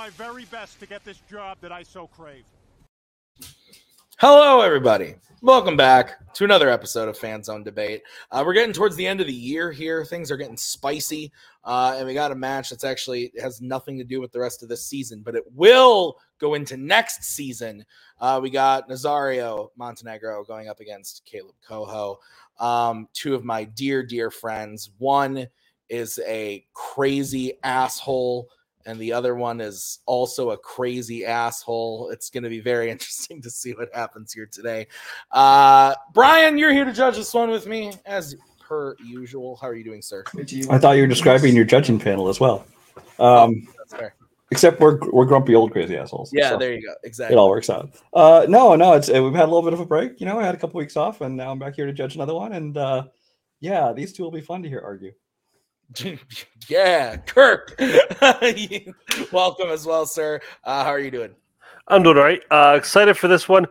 my very best to get this job that I so crave. Hello, everybody. Welcome back to another episode of Fan Zone Debate. Uh, we're getting towards the end of the year here. Things are getting spicy, uh, and we got a match that's actually has nothing to do with the rest of this season, but it will go into next season. Uh, we got Nazario Montenegro going up against Caleb Coho, um, two of my dear, dear friends. One is a crazy asshole and the other one is also a crazy asshole. It's going to be very interesting to see what happens here today. Uh, Brian, you're here to judge this one with me as per usual. How are you doing, sir? I thought you were describing your judging panel as well. Um, That's fair. except we're we're grumpy old crazy assholes. Yeah, so there you go. Exactly. it all works out. Uh, no, no, it's uh, we've had a little bit of a break. You know, I had a couple weeks off, and now I'm back here to judge another one. And uh, yeah, these two will be fun to hear argue. yeah, Kirk. Welcome as well, sir. Uh, how are you doing? I'm doing all right. Uh, excited for this one.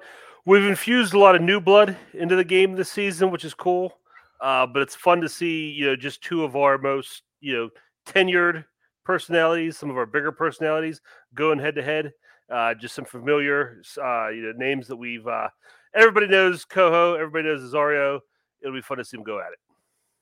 We've infused a lot of new blood into the game this season, which is cool. Uh, but it's fun to see, you know, just two of our most, you know, tenured personalities, some of our bigger personalities going head to head. Uh, just some familiar, uh, you know, names that we've. Uh, everybody knows Coho. Everybody knows Azario. It'll be fun to see them go at it.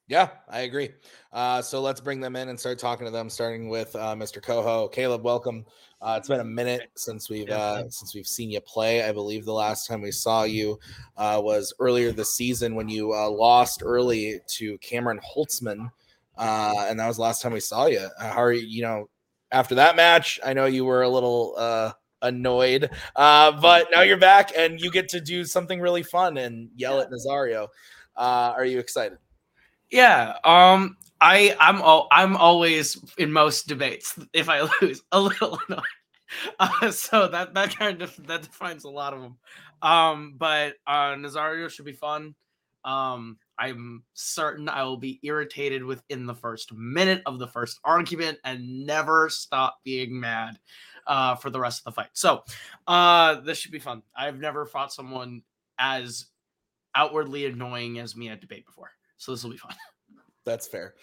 Yeah, I agree. Uh, so let's bring them in and start talking to them, starting with uh, Mr. Coho. Caleb, welcome. Uh, it's been a minute since we've uh, since we've seen you play. I believe the last time we saw you uh, was earlier this season when you uh, lost early to Cameron Holtzman, uh, and that was the last time we saw you. How are you? You know, after that match, I know you were a little uh, annoyed, uh, but now you're back and you get to do something really fun and yell at Nazario. Uh, are you excited? Yeah. Um. I I'm all I'm always in most debates if I lose a little annoyed. Uh, so that that kind of that defines a lot of them. Um. But uh, Nazario should be fun. Um. I'm certain I will be irritated within the first minute of the first argument and never stop being mad uh, for the rest of the fight. So, uh, this should be fun. I've never fought someone as outwardly annoying as me at debate before, so this will be fun. That's fair.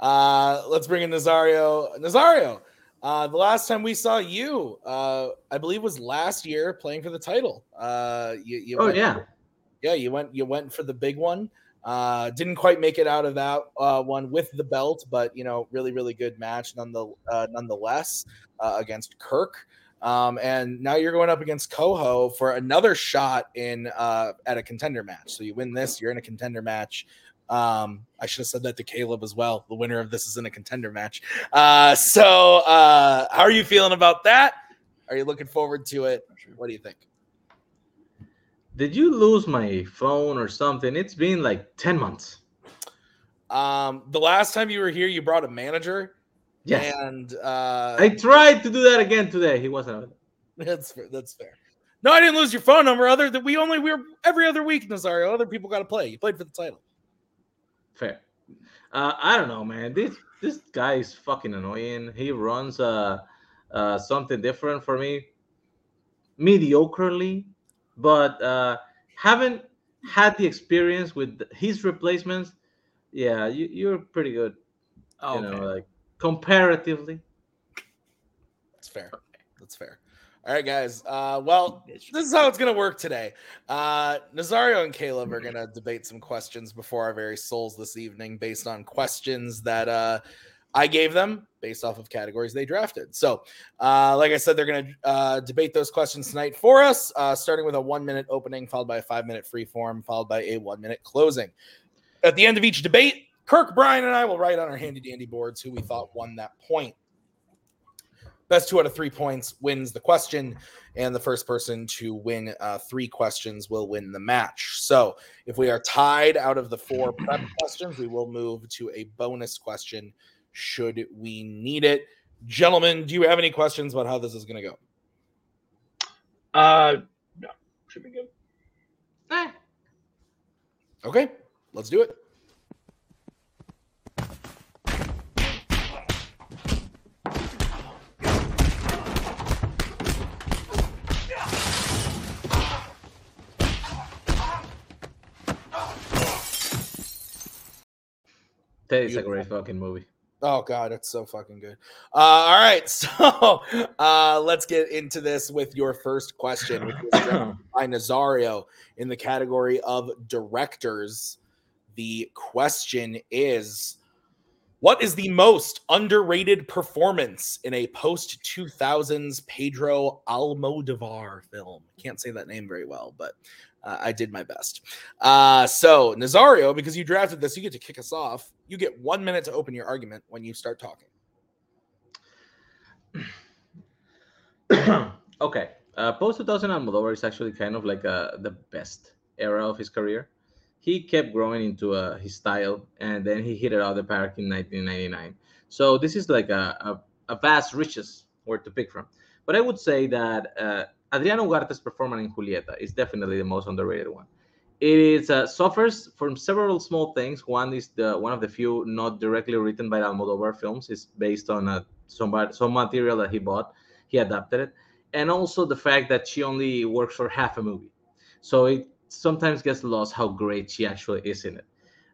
Uh, let's bring in Nazario. Nazario, uh, the last time we saw you, uh, I believe, was last year playing for the title. Uh, you, you Oh went- yeah. yeah, you went you went for the big one. Uh, didn't quite make it out of that uh, one with the belt, but you know, really, really good match none the, uh, nonetheless uh, against Kirk. Um, and now you're going up against Coho for another shot in uh, at a contender match. So you win this, you're in a contender match. Um, I should have said that to Caleb as well. The winner of this is in a contender match. Uh, so uh, how are you feeling about that? Are you looking forward to it? What do you think? Did you lose my phone or something? It's been like 10 months. Um, the last time you were here, you brought a manager. Yes. And uh, I tried to do that again today. He wasn't. that's fair. That's fair. No, I didn't lose your phone number. Other than we only we were every other week, Nazario. Other people got to play. You played for the title. Fair. Uh, I don't know, man. This this guy is fucking annoying. He runs uh, uh something different for me, mediocrely, but uh haven't had the experience with his replacements. Yeah, you, you're pretty good. Oh, You know, like comparatively. That's fair. That's fair. All right, guys. Uh, well, this is how it's gonna work today. Uh, Nazario and Caleb are gonna debate some questions before our very souls this evening, based on questions that uh, I gave them based off of categories they drafted. So, uh, like I said, they're gonna uh, debate those questions tonight for us, uh, starting with a one-minute opening, followed by a five-minute free form, followed by a one-minute closing. At the end of each debate, Kirk, Brian, and I will write on our handy-dandy boards who we thought won that point. Best two out of three points wins the question, and the first person to win uh, three questions will win the match. So, if we are tied out of the four prep questions, we will move to a bonus question should we need it. Gentlemen, do you have any questions about how this is going to go? Uh, no, should be good. Eh, Okay, let's do it. That is a great fucking movie. Oh god, it's so fucking good. Uh, all right, so uh, let's get into this with your first question, which was by Nazario in the category of directors. The question is What is the most underrated performance in a post 2000s Pedro Almodovar film? Can't say that name very well, but uh, I did my best. Uh, so, Nazario, because you drafted this, you get to kick us off. You get one minute to open your argument when you start talking. okay. Uh, Post 2000 Almodovar is actually kind of like uh, the best era of his career. He kept growing into uh, his style, and then he hit it out of the park in 1999. So this is like a, a, a vast riches where to pick from. But I would say that uh, Adriana Ugarte's performance in Julieta is definitely the most underrated one. It is uh, suffers from several small things. One is the one of the few not directly written by Almodovar films. is based on a, some some material that he bought. He adapted it, and also the fact that she only works for half a movie, so it sometimes gets lost how great she actually is in it.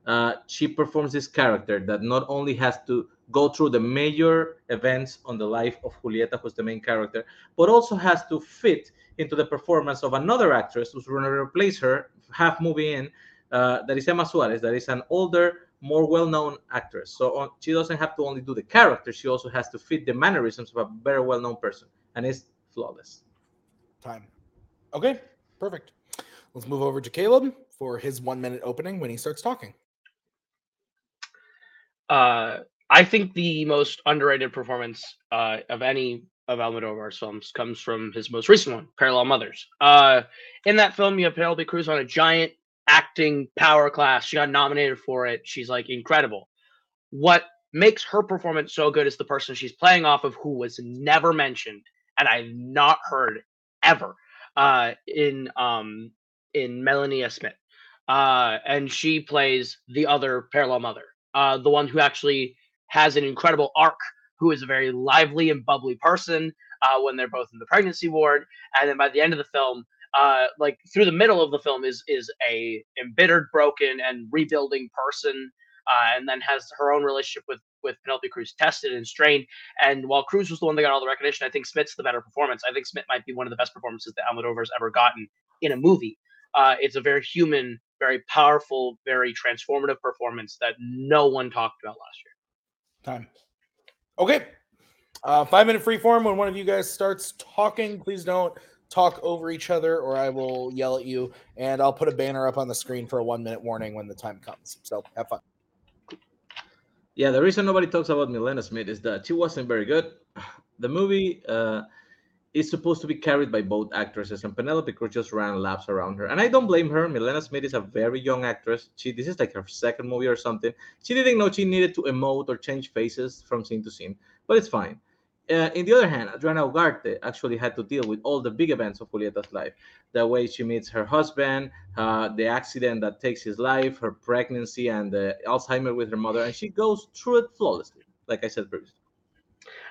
Uh, she performs this character that not only has to go through the major events on the life of Julieta, who's the main character, but also has to fit into the performance of another actress who's going to replace her half movie in. Uh, that is Emma Suarez. That is an older, more well-known actress. So uh, she doesn't have to only do the character; she also has to fit the mannerisms of a very well-known person, and it's flawless. Time. Okay, perfect. Let's move over to Caleb for his one-minute opening when he starts talking. Uh, I think the most underrated performance uh, of any of Almodovar's films comes from his most recent one, Parallel Mothers. Uh, in that film, you have Penelope Cruz on a giant acting power class. She got nominated for it. She's like incredible. What makes her performance so good is the person she's playing off of, who was never mentioned and I've not heard ever uh, in um, in Melania Smith, uh, and she plays the other parallel mother, uh, the one who actually has an incredible arc, who is a very lively and bubbly person uh, when they're both in the pregnancy ward, and then by the end of the film, uh, like through the middle of the film, is is a embittered, broken, and rebuilding person, uh, and then has her own relationship with with Penelope Cruz tested and strained. And while Cruz was the one that got all the recognition, I think Smith's the better performance. I think Smith might be one of the best performances that Almodovar's ever gotten in a movie. Uh, it's a very human, very powerful, very transformative performance that no one talked about last year. Time. Okay. Uh, five minute free form. When one of you guys starts talking, please don't talk over each other or I will yell at you. And I'll put a banner up on the screen for a one minute warning when the time comes. So have fun. Yeah, the reason nobody talks about Milena Smith is that she wasn't very good. The movie uh, is supposed to be carried by both actresses, and Penelope Cruz just ran laps around her. And I don't blame her. Milena Smith is a very young actress. She this is like her second movie or something. She didn't know she needed to emote or change faces from scene to scene, but it's fine. Uh, in the other hand, Adriana Ugarte actually had to deal with all the big events of Julieta's life. The way she meets her husband, uh, the accident that takes his life, her pregnancy, and the Alzheimer with her mother, and she goes through it flawlessly, like I said previously.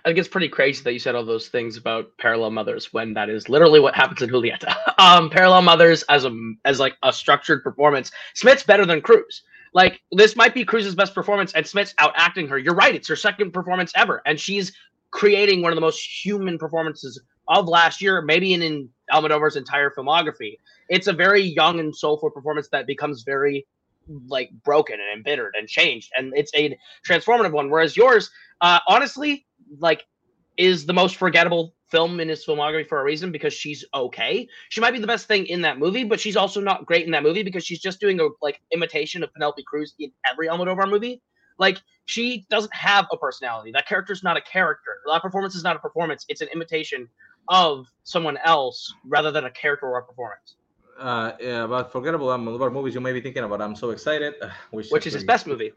I think it's pretty crazy that you said all those things about parallel mothers when that is literally what happens in Julieta. um, parallel mothers as a as like a structured performance. Smith's better than Cruz. Like this might be Cruz's best performance, and Smith's out acting her. You're right; it's her second performance ever, and she's creating one of the most human performances of last year, maybe in, in Almodovar's entire filmography. It's a very young and soulful performance that becomes very like broken and embittered and changed, and it's a transformative one. Whereas yours, uh, honestly, like is the most forgettable film in his filmography for a reason because she's okay. She might be the best thing in that movie, but she's also not great in that movie because she's just doing a like imitation of Penelope Cruz in every Almodovar movie. Like she doesn't have a personality. That character's not a character. That performance is not a performance. It's an imitation of someone else rather than a character or a performance. Uh, yeah, about forgettable Almodovar movies, you may be thinking about. I'm so excited, uh, which, Which is his best movie.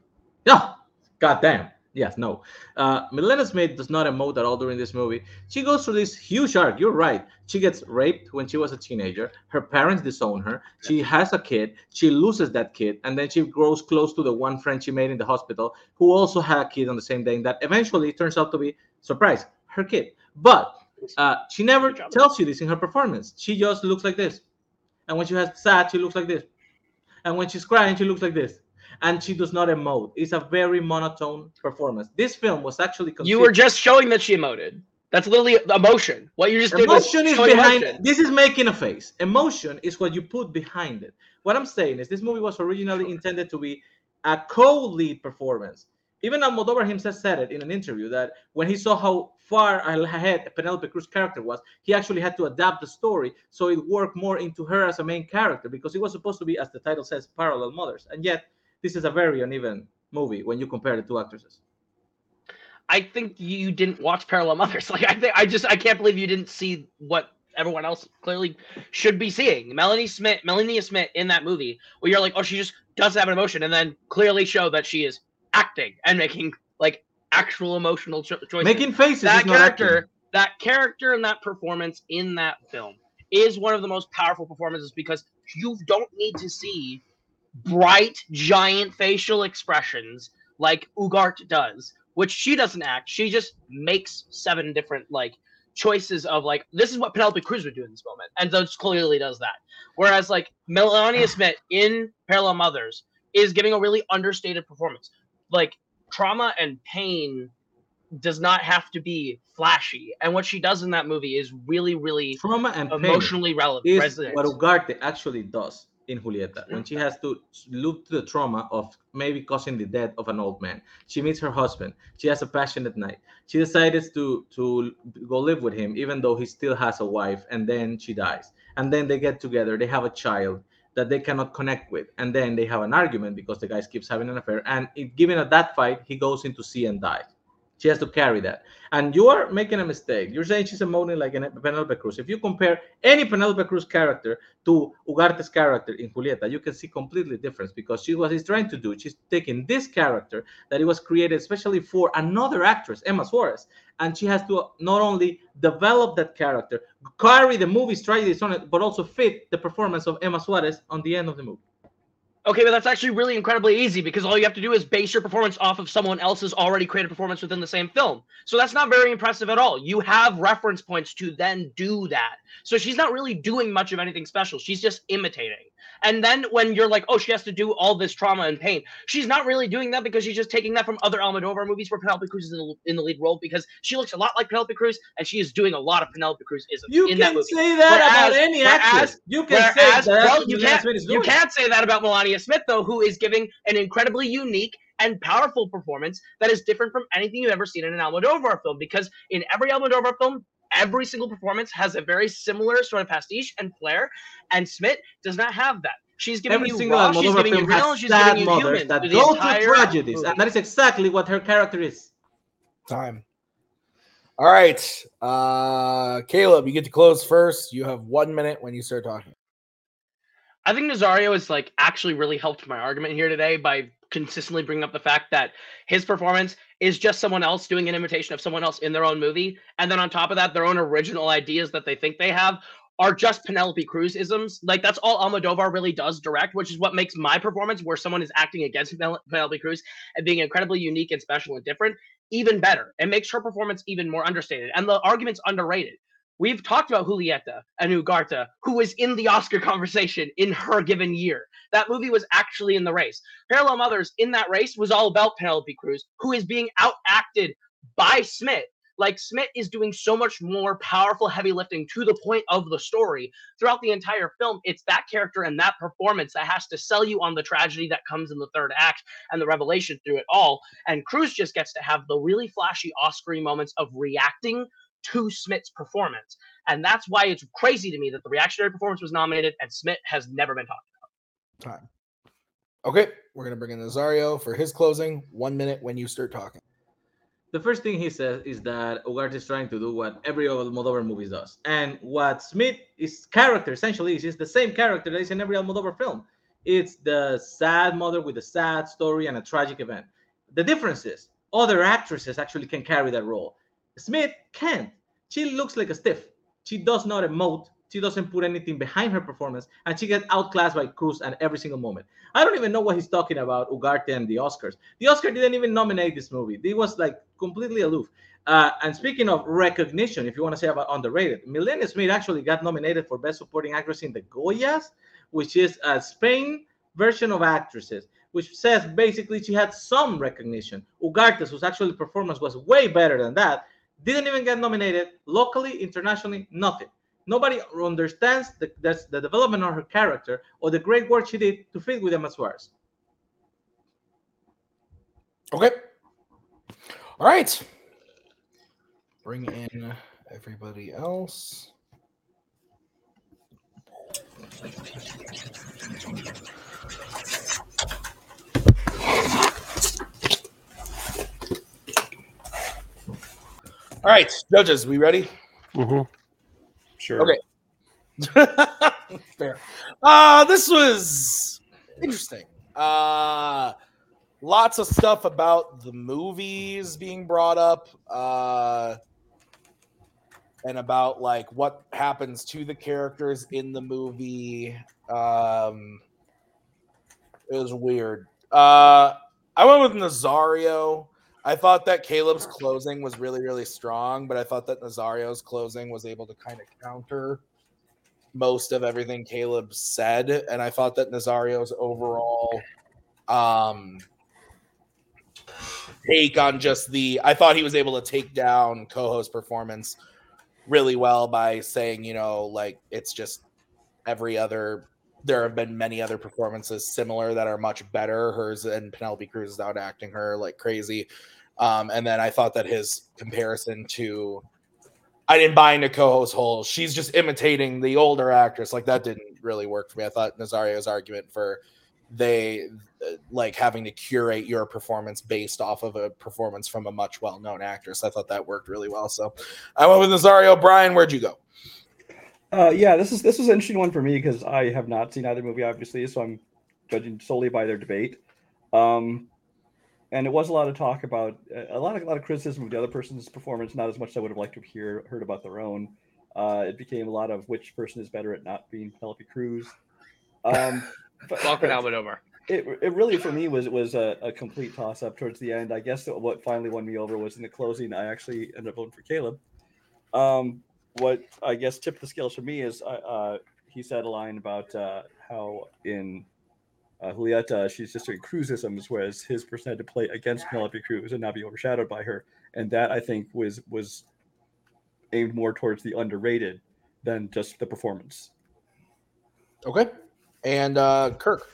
No, goddamn. Yes, no. Uh, Milena Smith does not emote at all during this movie. She goes through this huge arc. You're right. She gets raped when she was a teenager. Her parents disown her. She has a kid. She loses that kid. And then she grows close to the one friend she made in the hospital who also had a kid on the same day. And that eventually turns out to be, surprise, her kid. But uh, she never tells you this in her performance. She just looks like this. And when she has sad, she looks like this. And when she's crying, she looks like this. And she does not emote. It's a very monotone performance. This film was actually You were just showing that she emoted. That's literally emotion. What you just did was emotion is behind emotion. this is making a face emotion is what you put behind it what i'm saying is this movie was originally intended to be a co-lead performance even almodovar himself said it in an interview that when he saw how far ahead penelope Cruz's character was he actually had to adapt the story so it worked more into her as a main character because it was supposed to be as the title says parallel mothers and yet this is a very uneven movie when you compare the two actresses I think you didn't watch Parallel Mothers. Like I think I just I can't believe you didn't see what everyone else clearly should be seeing. Melanie Smith, Melania Smith in that movie, where you're like, oh, she just doesn't have an emotion, and then clearly show that she is acting and making like actual emotional cho- choices. making faces that character, that character, and that performance in that film is one of the most powerful performances because you don't need to see bright, giant facial expressions like Ugart does, which she doesn't act. She just makes seven different like choices of like this is what Penelope Cruz would do in this moment, and those clearly does that. Whereas like Melania Smith in Parallel Mothers is giving a really understated performance. Like trauma and pain does not have to be flashy, and what she does in that movie is really, really trauma and pain emotionally relevant. is what Ugarte actually does in Julieta when she has to look to the trauma of maybe causing the death of an old man. She meets her husband. She has a passionate night. She decides to to go live with him even though he still has a wife and then she dies. And then they get together. They have a child that they cannot connect with. And then they have an argument because the guy keeps having an affair. And it, given at that fight, he goes into sea and dies. She has to carry that. And you are making a mistake. You're saying she's emoting like an Penelope Cruz. If you compare any Penelope Cruz character to Ugarte's character in Julieta, you can see completely difference because she what she's trying to do. She's taking this character that it was created especially for another actress, Emma Suarez, and she has to not only develop that character, carry the movie's it, but also fit the performance of Emma Suarez on the end of the movie. Okay, but that's actually really incredibly easy because all you have to do is base your performance off of someone else's already created performance within the same film. So that's not very impressive at all. You have reference points to then do that. So she's not really doing much of anything special. She's just imitating. And then when you're like, oh, she has to do all this trauma and pain, she's not really doing that because she's just taking that from other Almodovar movies where Penelope Cruz is in the, in the lead role because she looks a lot like Penelope Cruz and she is doing a lot of Penelope Cruz isms You in that can movie. say that about any actress. You can say that. well, you can't, you can't say that about Melania Smith, though, who is giving an incredibly unique and powerful performance that is different from anything you've ever seen in an Almodovar film. Because in every Almodovar film, every single performance has a very similar sort of pastiche and flair, and Smith does not have that. She's giving Every you single raw, she's giving you real, she's sad giving you mothers human. that through go through tragedies, movie. and that is exactly what her character is. Time. All right. Uh Caleb, you get to close first. You have one minute when you start talking. I think Nazario has like actually really helped my argument here today by consistently bring up the fact that his performance is just someone else doing an imitation of someone else in their own movie, and then on top of that, their own original ideas that they think they have are just Penelope Cruz isms. Like that's all Almodovar really does direct, which is what makes my performance, where someone is acting against Penel- Penelope Cruz and being incredibly unique and special and different, even better. It makes her performance even more understated, and the argument's underrated. We've talked about Julieta and Ugarta, who was in the Oscar conversation in her given year. That movie was actually in the race. Parallel Mothers in that race was all about Penelope Cruz, who is being outacted by Smith. Like Smith is doing so much more powerful heavy lifting to the point of the story throughout the entire film. It's that character and that performance that has to sell you on the tragedy that comes in the third act and the revelation through it all. And Cruz just gets to have the really flashy Oscar moments of reacting to Smith's performance. And that's why it's crazy to me that the reactionary performance was nominated and Smith has never been talked. Time. Okay, we're gonna bring in Nazario for his closing. One minute when you start talking. The first thing he says is that Ugarte is trying to do what every Almodovar movie does, and what Smith is character essentially is, is the same character that is in every Almodovar film. It's the sad mother with a sad story and a tragic event. The difference is other actresses actually can carry that role. Smith can't. She looks like a stiff. She does not emote. She doesn't put anything behind her performance, and she gets outclassed by Cruz at every single moment. I don't even know what he's talking about, Ugarte and the Oscars. The Oscar didn't even nominate this movie. It was like completely aloof. Uh, and speaking of recognition, if you want to say about underrated, Milena Smith actually got nominated for Best Supporting Actress in the Goyas, which is a Spain version of actresses, which says basically she had some recognition. Ugarte's, whose actual performance was way better than that, didn't even get nominated locally, internationally, nothing. Nobody understands the, the, the development of her character or the great work she did to fit with Emma Suarez. Okay. All right. Bring in everybody else. All right, judges, we ready? Mhm. Sure. Okay. Fair. Uh this was interesting. Uh lots of stuff about the movies being brought up uh and about like what happens to the characters in the movie um it was weird uh i went with nazario i thought that caleb's closing was really really strong but i thought that nazario's closing was able to kind of counter most of everything caleb said and i thought that nazario's overall um take on just the I thought he was able to take down Coho's performance really well by saying, you know, like it's just every other there have been many other performances similar that are much better. Hers and Penelope Cruz is out acting her like crazy. Um, and then I thought that his comparison to I didn't buy into Coho's whole she's just imitating the older actress. Like that didn't really work for me. I thought Nazario's argument for they like having to curate your performance based off of a performance from a much well-known actress. I thought that worked really well. So I went with Nazario. Brian, where'd you go? Uh, yeah, this is this was an interesting one for me because I have not seen either movie, obviously, so I'm judging solely by their debate. Um, and it was a lot of talk about a lot of a lot of criticism of the other person's performance, not as much as I would have liked to hear heard about their own. Uh, it became a lot of which person is better at not being Penelope Cruz. Um, but- Welcome, Almodovar. it, it really for me was was a, a complete toss up towards the end. I guess that what finally won me over was in the closing. I actually ended up voting for Caleb. Um, what I guess tipped the scales for me is uh, uh, he said a line about uh, how in uh, Julieta she's just doing Cruzisms, whereas his person had to play against Penelope Cruz and not be overshadowed by her, and that I think was was aimed more towards the underrated than just the performance. Okay. And uh Kirk.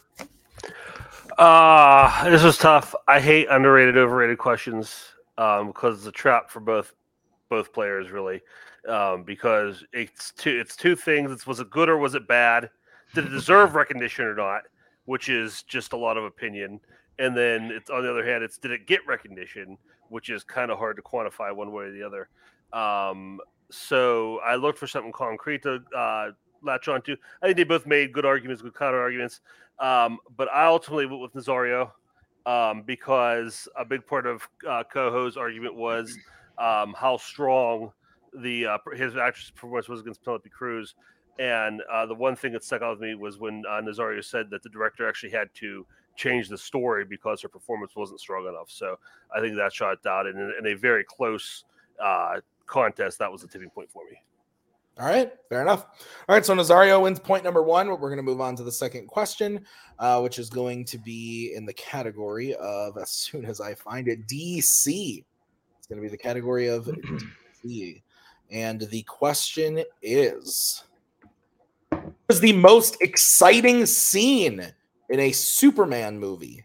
Uh this was tough. I hate underrated, overrated questions um, because it's a trap for both both players, really. Um, because it's two it's two things. It's was it good or was it bad? Did it deserve recognition or not? Which is just a lot of opinion. And then it's on the other hand, it's did it get recognition, which is kind of hard to quantify one way or the other. Um, so I looked for something concrete to uh, latch on to. I think they both made good arguments, good counter arguments. Um, but I ultimately went with Nazario um, because a big part of uh, Coho's argument was um, how strong the uh, his actress performance was against Penelope Cruz. And uh, the one thing that stuck out with me was when uh, Nazario said that the director actually had to change the story because her performance wasn't strong enough. So I think that shot out in, in a very close uh, contest. That was the tipping point for me. All right, fair enough. All right, so Nazario wins point number one. We're going to move on to the second question, uh, which is going to be in the category of, as soon as I find it, DC. It's going to be the category of DC. And the question is What is the most exciting scene in a Superman movie?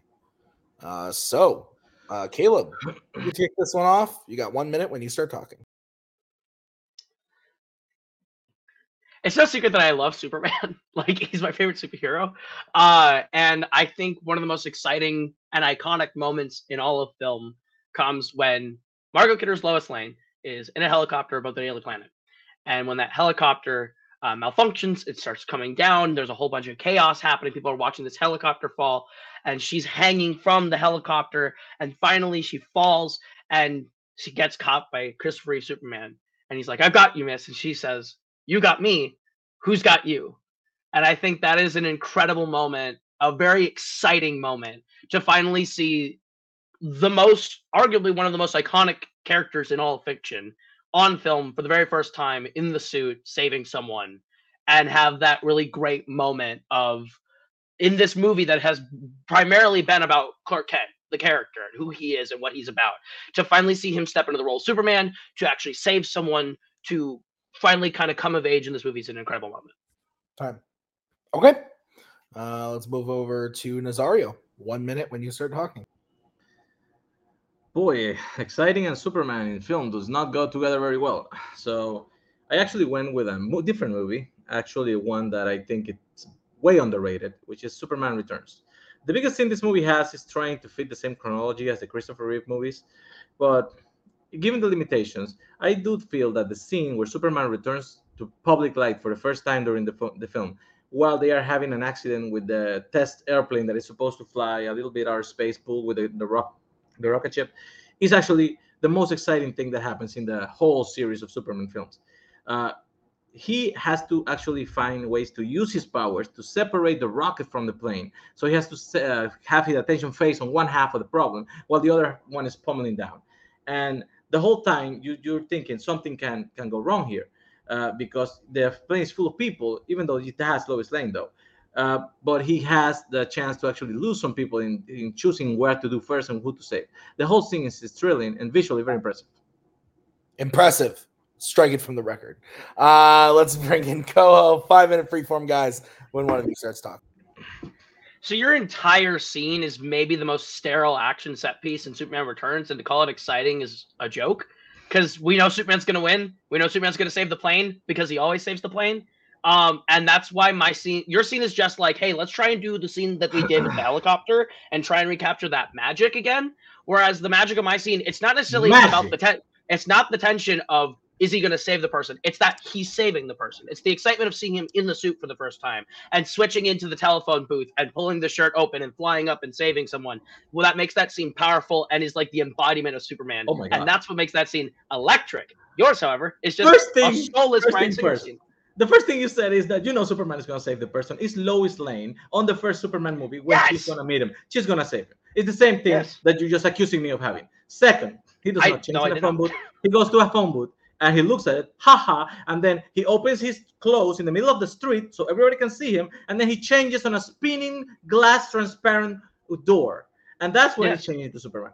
Uh, so, uh, Caleb, you take this one off. You got one minute when you start talking. it's no secret that I love Superman. like he's my favorite superhero. Uh, and I think one of the most exciting and iconic moments in all of film comes when Margot Kidder's Lois Lane is in a helicopter above the alien planet. And when that helicopter uh, malfunctions, it starts coming down. There's a whole bunch of chaos happening. People are watching this helicopter fall, and she's hanging from the helicopter. And finally, she falls and she gets caught by Christopher Superman. And he's like, I've got you, miss. And she says, You got me. Who's got you? And I think that is an incredible moment, a very exciting moment to finally see the most, arguably one of the most iconic characters in all fiction on film for the very first time in the suit saving someone and have that really great moment of in this movie that has primarily been about Clark Kent, the character, and who he is and what he's about. To finally see him step into the role of Superman, to actually save someone, to finally kind of come of age in this movie is an incredible moment. Time. Okay. Uh, let's move over to Nazario. One minute when you start talking. Boy, exciting and Superman in film does not go together very well. So I actually went with a mo- different movie, actually one that I think it's way underrated, which is Superman Returns. The biggest thing this movie has is trying to fit the same chronology as the Christopher Reeve movies, but given the limitations, I do feel that the scene where Superman returns to public light for the first time during the, fil- the film, while they are having an accident with the test airplane that is supposed to fly a little bit of space, pulled with the, the rock, the rocket ship, is actually the most exciting thing that happens in the whole series of Superman films. Uh, he has to actually find ways to use his powers to separate the rocket from the plane. So he has to uh, have his attention face on one half of the problem while the other one is pummeling down. And the whole time you, you're thinking something can can go wrong here uh, because the plane is full of people, even though it has Lois Lane though. Uh, but he has the chance to actually lose some people in, in choosing where to do first and who to save. The whole thing is, is thrilling and visually very impressive. Impressive. Strike it from the record. Uh, let's bring in Coho. Five minute freeform, guys. When one of you starts talking. So your entire scene is maybe the most sterile action set piece in Superman Returns, and to call it exciting is a joke. Because we know Superman's gonna win. We know Superman's gonna save the plane because he always saves the plane. Um, and that's why my scene, your scene is just like, hey, let's try and do the scene that we did with the helicopter and try and recapture that magic again. Whereas the magic of my scene, it's not necessarily about the ten- it's not the tension of is he going to save the person? It's that he's saving the person. It's the excitement of seeing him in the suit for the first time and switching into the telephone booth and pulling the shirt open and flying up and saving someone. Well, that makes that scene powerful and is like the embodiment of Superman. Oh my God. And that's what makes that scene electric. Yours, however, is just First a thing- soulless first Brian thing first. scene. The first thing you said is that you know Superman is going to save the person. It's Lois Lane on the first Superman movie when she's going to meet him. She's going to save him. It's the same thing Yes. that you're just accusing me of having. Second, he does I- not change no, the phone not. booth. He goes to a phone booth and he looks at it, haha, and then he opens his clothes in the middle of the street so everybody can see him, and then he changes on a spinning glass transparent door, and that's when Yes. he's changing to Superman.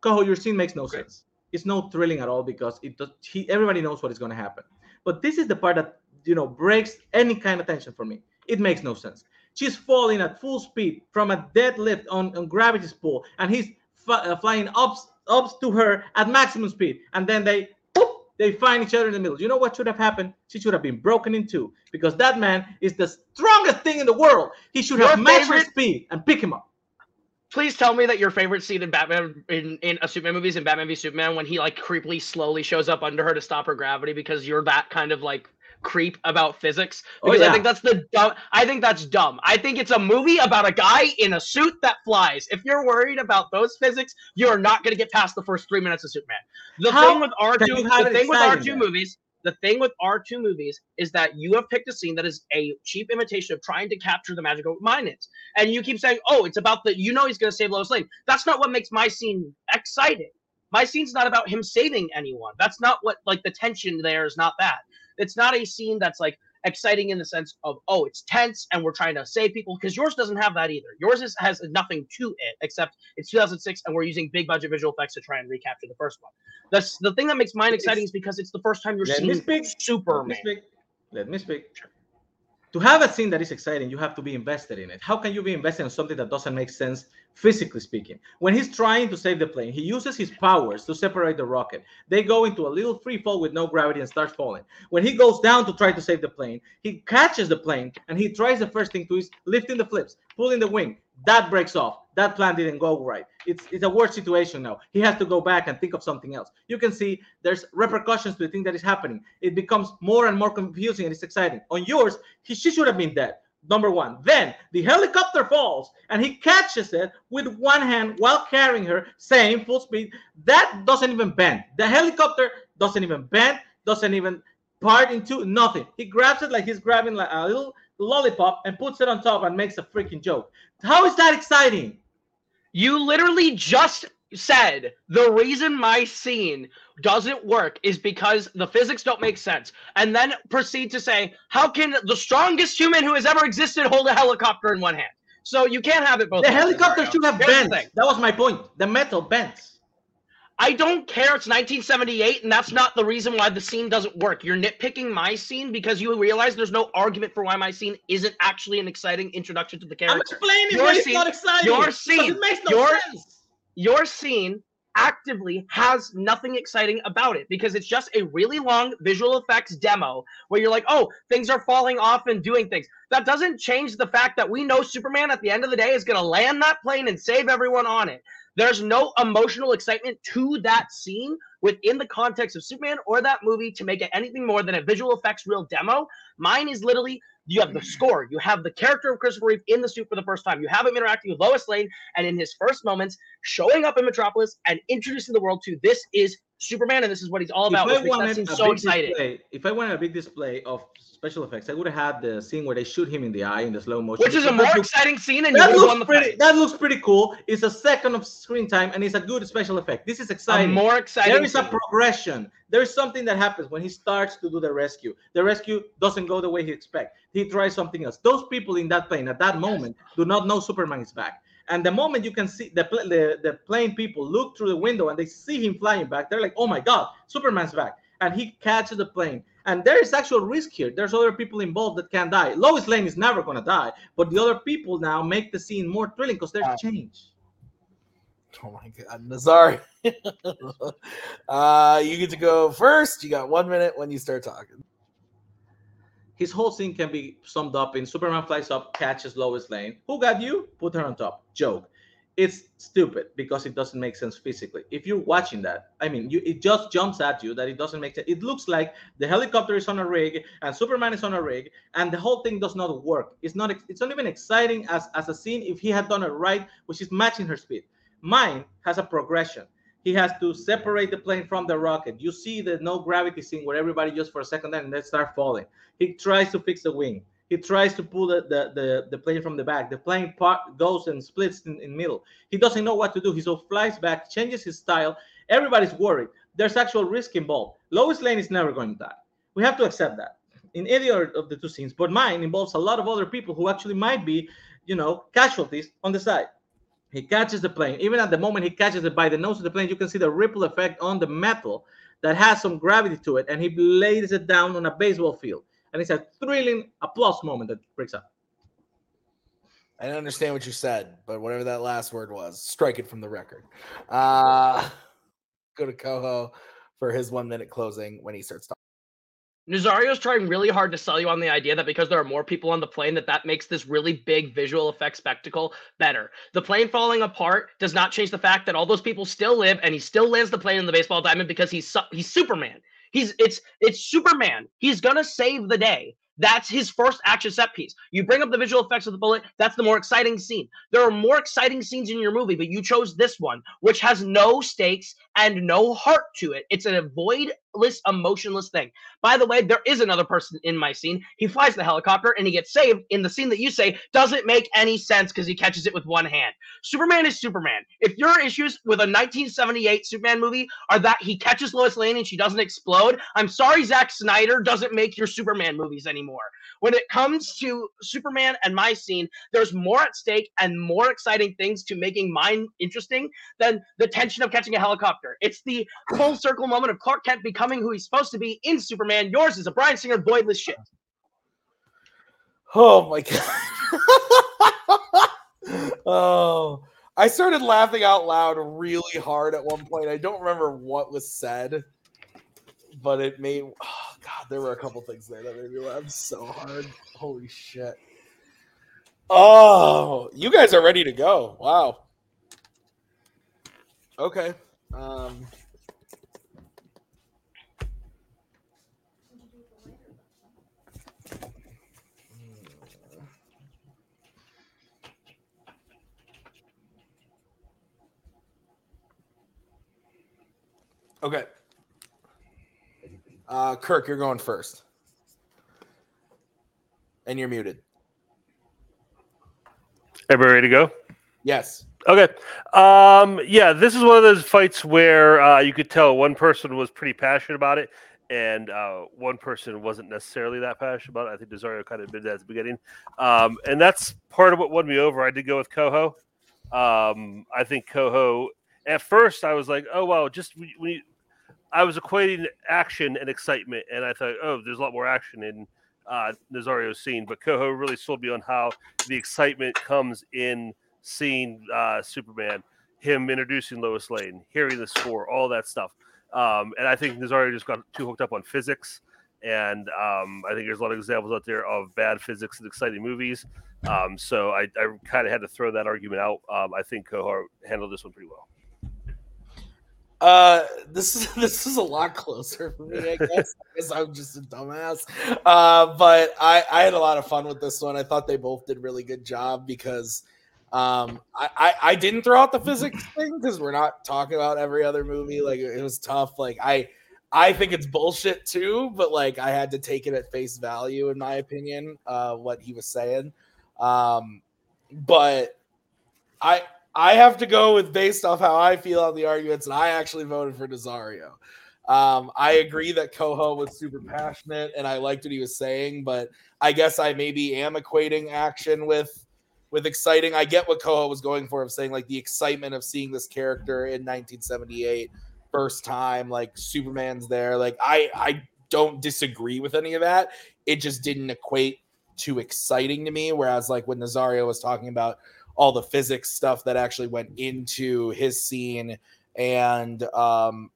Coho, your scene makes no Great. sense. It's no thrilling at all because it does. He everybody knows what is going to happen, but this is the part that you know breaks any kind of tension for me. It makes no sense. She's falling at full speed from a deadlift on, on gravity's pull, and he's f- uh, flying up up to her at maximum speed, and then they boop, they find each other in the middle. You know what should have happened? She should have been broken in two because that man is the strongest thing in the world. He should have Your matched her favorite- speed and pick him up. Please tell me that your favorite scene in Batman in, in a Superman movie is in Batman v Superman when he like creepily slowly shows up under her to stop her gravity because you're that kind of like creep about physics. Oh, Because I think that's the dumb I think that's dumb. I think it's a movie about a guy in a suit that flies. If you're worried about those physics, you're not gonna get past the first three minutes of Superman. The How thing with R two, the thing with R two movies the thing with R2 movies is that you have picked a scene that is a cheap imitation of trying to capture the magic of what mine is and you keep saying, "Oh, it's about the you know he's going to save Lois Lane." That's not what makes my scene exciting. My scene's not about him saving anyone. That's not what like the tension there is not that. It's not a scene that's like exciting in the sense of oh, it's tense and we're trying to save people because yours doesn't have that either. Yours is, has nothing to it except it's 2006 and we're using big budget visual effects to try and recapture the first one. That's the thing that makes mine It's- exciting is because it's the first time you're Let me seeing speak. Let me Superman. speak. Let me speak. To have a scene that is exciting, you have to be invested in it. How can you be invested in something that doesn't make sense physically speaking? When he's trying to save the plane, he uses his powers to separate the rocket. They go into a little free fall with no gravity and start falling. When he goes down to try to save the plane, he catches the plane and he tries the first thing to is lifting the flips, pulling the wing. That breaks off. That plan didn't go right. It's it's a worse situation now. He has to go back and think of something else. You can see there's repercussions to the thing that is happening. It becomes more and more confusing and it's exciting. On yours, he she should have been dead. Number one. Then the helicopter falls and he catches it with one hand while carrying her, same full speed. That doesn't even bend. The helicopter doesn't even bend, doesn't even part into nothing. He grabs it like he's grabbing like a little lollipop and puts it on top and makes a freaking joke. How is that exciting? You literally just said the reason my scene doesn't work is because the physics don't make sense, and then proceed to say, how can the strongest human who has ever existed hold a helicopter in one hand? So you can't have it both. The helicopter should have bent. That was my point. The metal bends. I don't care. It's 1978, and that's not the reason why the scene doesn't work. You're nitpicking my scene because you realize there's no argument for why my scene isn't actually an exciting introduction to the character. I'm explaining Your why it's scene- not exciting. your scene- It makes no your- sense. Your scene actively has nothing exciting about it because it's just a really long visual effects demo where you're like, oh, things are falling off and doing things. That doesn't change the fact that we know Superman at the end of the day is going to land that plane and save everyone on it. There's no emotional excitement to that scene within the context of Superman or that movie to make it anything more than a visual effects reel demo. Mine is literally you have the hmm. score, you have the character of Christopher Reeve in the suit for the first time, you have him interacting with Lois Lane, and in his first moments, showing up in Metropolis and introducing the world to this is Superman and this is what he's all about. if I wanted a so big exciting. display, if I wanted a big display of special effects, I would have had the scene where they shoot him in the eye in the slow motion. Which is a more looks- exciting scene, and that would have won the looks pretty. fight. That looks pretty cool. It's a second of screen time, and it's a good special effect. This is A exciting. more exciting. there is a progression. There is something that happens when he starts to do the rescue. The rescue doesn't go the way he expects. He tries something else. Those people in that plane at that moment do not know Superman is back. And the moment you can see the, the the plane people look through the window and they see him flying back, they're like, "Oh my God, Superman's back!" And he catches the plane. And there is actual risk here. There's other people involved that can die. Lois Lane is never gonna die, but the other people now make the scene more thrilling because there's change. Oh my god, Nazari. uh you get to go first. You got one minute when you start talking. His whole scene can be summed up in Superman flies up, catches Lois Lane. Who got you? Put her on top. Joke. It's stupid because it doesn't make sense physically. If you're watching that, I mean, you, it just jumps at you that it doesn't make sense. It looks like the helicopter is on a rig and Superman is on a rig, and the whole thing does not work. It's not. It's not even exciting as as a scene if he had done it right, which is matching her speed. Mine has a progression. He has to separate the plane from the rocket. You see the no gravity scene where everybody just for a second and they start falling. He tries to fix the wing. He tries to pull the, the, the, the plane from the back. The plane part goes and splits in, in middle. He doesn't know what to do. He so flies back, changes his style. Everybody's worried. There's actual risk involved. Lois Lane is never going to die. We have to accept that in any of the two scenes. But mine involves a lot of other people who actually might be, you know, casualties on the side. He catches the plane. Even at the moment he catches it by the nose of the plane, you can see the ripple effect on the metal that has some gravity to it, and he lays it down on a baseball field. And it's a thrilling applause moment that breaks up. I don't understand what you said, but whatever that last word was, strike it from the record. Uh go to Coho for his one minute closing when he starts talking. Nazario's trying really hard to sell you on the idea that because there are more people on the plane, that that makes this really big visual effect spectacle better. The plane falling apart does not change the fact that all those people still live, and he still lands the plane in the baseball diamond because he's su- he's Superman. He's it's it's Superman. He's gonna save the day. That's his first action set piece. You bring up the visual effects of the bullet. That's the more exciting scene. There are more exciting scenes in your movie, but you chose this one, which has no stakes and no heart to it. It's a voidless, emotionless thing. By the way, there is another person in my scene. He flies the helicopter and he gets saved in the scene that you say doesn't make any sense because he catches it with one hand. Superman is Superman. If your issues with a 1978 Superman movie are that he catches Lois Lane and she doesn't explode, I'm sorry Zack Snyder doesn't make your Superman movies anymore. When it comes to Superman and my scene, there's more at stake and more exciting things to making mine interesting than the tension of catching a helicopter. It's the full circle moment of Clark Kent becoming who he's supposed to be in Superman. Yours is a Bryan Singer voidless shit. Oh my god. oh, I started laughing out loud really hard at one point. I don't remember what was said, but it made oh god, there were a couple things there that made me laugh so hard. Holy shit. Oh, you guys are ready to go. Wow. Okay. Um Okay. Uh, Kirk, you're going first. And you're muted. Everybody ready to go? Yes. Okay. Um, yeah, this is one of those fights where uh, you could tell one person was pretty passionate about it, and uh, one person wasn't necessarily that passionate about it. I think Desario kind of admitted that at the beginning, um, and that's part of what won me over. I did go with Coho. Um, I think Coho. At first, I was like, "Oh wow, just we." we I was equating action and excitement, and I thought, "Oh, there's a lot more action in uh, Nazario's scene." But Coho really sold me on how the excitement comes in seeing uh, Superman, him introducing Lois Lane, hearing the score, all that stuff. Um, and I think Nazario just got too hooked up on physics. And um, I think there's a lot of examples out there of bad physics and exciting movies. Um, so I, I kind of had to throw that argument out. Um, I think Cohart handled this one pretty well. Uh, this is this is a lot closer for me. I guess because I'm just a dumbass. Uh, but I I had a lot of fun with this one. I thought they both did really good job because um I I, I didn't throw out the physics thing because we're not talking about every other movie. Like it was tough. Like I I think it's bullshit too, but like I had to take it at face value in my opinion. Uh, what he was saying. Um, but I I have to go with based off how I feel on the arguments, and I actually voted for Nazario. Um, I agree that Coho was super passionate, and I liked what he was saying, but I guess I maybe am equating action with with exciting. I get what Coho was going for of saying like the excitement of seeing this character in 1978, first time, like Superman's there. Like I I don't disagree with any of that. It just didn't equate too exciting to me. Whereas like when Nazario was talking about all the physics stuff that actually went into his scene and um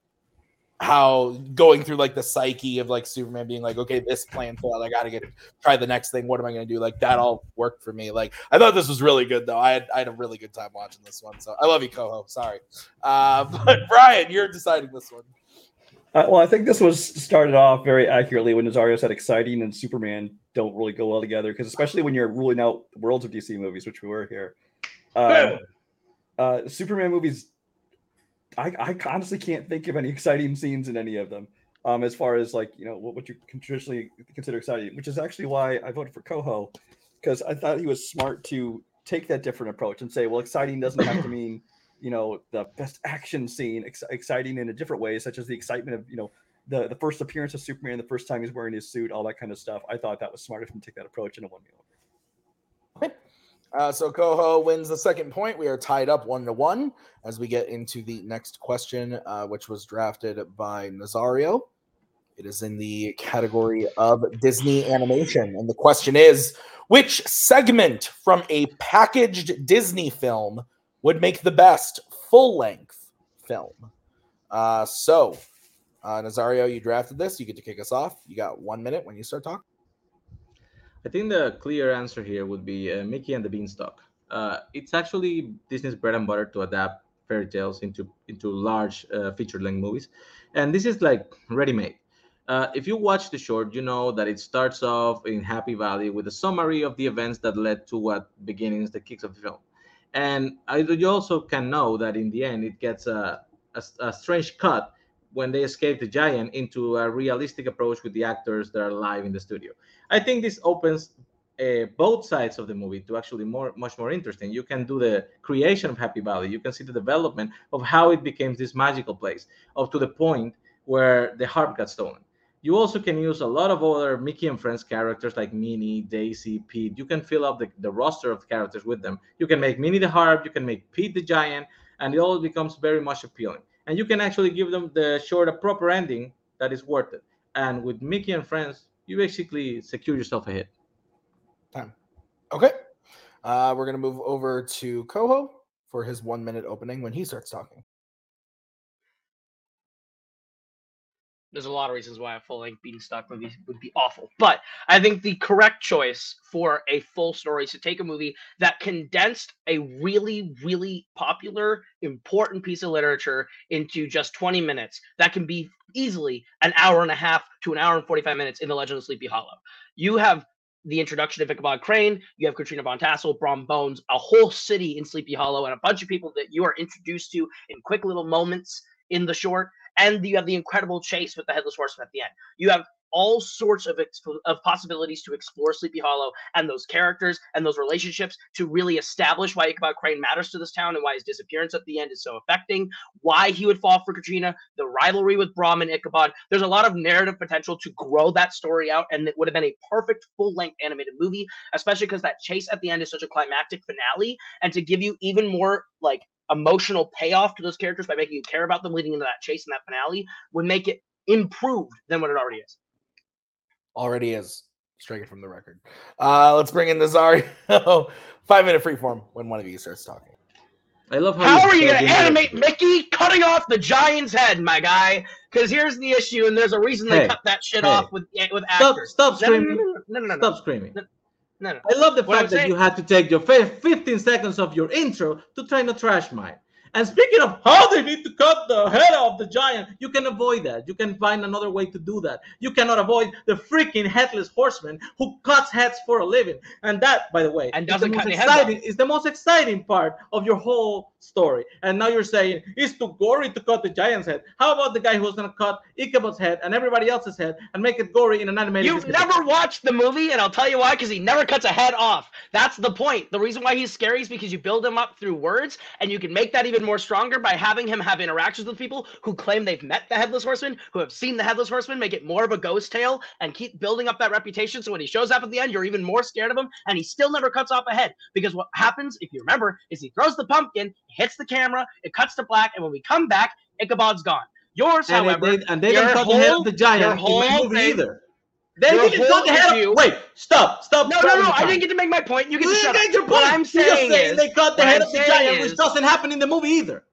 how going through like the psyche of like Superman being like, okay, this plan failed. I got to get try the next thing. What am I going to do? Like that all worked for me. Like I thought this was really good though. I had I had a really good time watching this one. So I love you, Coho. Sorry, uh, but Brian, you're deciding this one. Uh, well, I think this was started off very accurately when Nazario said exciting and Superman don't really go well together because especially when you're ruling out worlds of DC movies, which we were here. Uh, uh, Superman movies, I, I honestly can't think of any exciting scenes in any of them. Um, as far as like you know what, what you can traditionally consider exciting, which is actually why I voted for Coho, because I thought he was smart to take that different approach and say, well, exciting doesn't have to mean you know the best action scene, ex- exciting in a different way, such as the excitement of you know the the first appearance of Superman, the first time he's wearing his suit, all that kind of stuff. I thought that was smart of him to take that approach, and it won me over. Uh, so Coho wins the second point. We are tied up one to one as we get into the next question, uh, which was drafted by Nazario. It is in the category of Disney animation. And the question is which segment from a packaged Disney film would make the best full length film? Uh, so, uh, Nazario, you drafted this. You get to kick us off. You got one minute when you start talking. I think the clear answer here would be uh, Mickey and the Beanstalk. Uh, it's actually Disney's bread and butter to adapt fairy tales into into large uh, feature-length movies, and this is like ready-made. Uh, if you watch the short, you know that it starts off in Happy Valley with a summary of the events that led to what beginnings the kicks of the film, and I, you also can know that in the end it gets a, a, a strange cut when they escape the giant into a realistic approach with the actors that are live in the studio. I think this opens uh, both sides of the movie to actually more much more interesting. You can do the creation of Happy Valley. You can see the development of how it became this magical place, up to the point where the harp got stolen. You also can use a lot of other Mickey and Friends characters like Minnie, Daisy, Pete. You can fill up the, the roster of characters with them. You can make Minnie the harp, you can make Pete the giant, and it all becomes very much appealing. And you can actually give them the short a proper ending that is worth it. And with Mickey and Friends, you basically secure yourself a hit. Time. Okay. Uh, we're going to move over to Coho for his one minute opening when he starts talking. There's a lot of reasons why a full length Beanstalk movie would be awful. But I think the correct choice for a full story is to take a movie that condensed a really, really popular, important piece of literature into just 20 minutes. That can be easily an hour and a half to an hour and 45 minutes in The Legend of Sleepy Hollow. You have the introduction of Ichabod Crane, you have Katrina Von Tassel, Brom Bones, a whole city in Sleepy Hollow, and a bunch of people that you are introduced to in quick little moments in the short and you have the incredible chase with the headless horseman at the end. You have all sorts of of possibilities to explore Sleepy Hollow and those characters and those relationships to really establish why Ichabod Crane matters to this town and why his disappearance at the end is so affecting, why he would fall for Katrina, the rivalry with Brom and Ichabod. There's a lot of narrative potential to grow that story out, and it would have been a perfect full length animated movie, especially because that chase at the end is such a climactic finale, and to give you even more like emotional payoff to those characters by making you care about them leading into that chase and that finale would make it improved than what it already is. Already is. Strike it from the record. Uh, let's bring in the Nazario. Five minute freeform when one of you starts talking. I love how. How are you going to animate Mickey cutting off the giant's head, my guy? Because here's the issue, and there's a reason they cut that shit hey. off with with Stop! actors. Stop No, no, no, screaming! no, no, no, no, Stop screaming! No, no. I love the What I'm fact that saying- you had to take your 15 seconds of your intro to try to trash mine. And speaking of how they need to cut the head off the giant, you can avoid that. You can find another way to do that. You cannot avoid the freaking headless horseman who cuts heads for a living. And that, by the way, And is the doesn't most cut any heads off. exciting. Is the most exciting part of your whole story. And now you're saying it's too gory to cut the giant's head. How about the guy who's gonna cut Ichabod's head and everybody else's head and make it gory in an animated? You've never watched the movie, and I'll tell you why. Because he never cuts a head off. That's the point. The reason why he's scary is because you build him up through words, and you can make that even more stronger by having him have interactions with people who claim they've met the headless horseman, who have seen the headless horseman, make it more of a ghost tale, and keep building up that reputation. So when he shows up at the end, you're even more scared of him, and he still never cuts off a head. Because what happens, if you remember, is he throws the pumpkin, hits the camera, it cuts to black, and when we come back, Ichabod's gone. Yours, and, however, they, and they didn't cut the head whole- of the giant in whole movie either. They your didn't cut whole the head issue- of. Wait, stop, stop. No, no, no. I didn't get to make my point. You get You to shut make up. your point. What I'm saying saying is, they cut the head I'm of the giant, is- which doesn't happen in the movie either.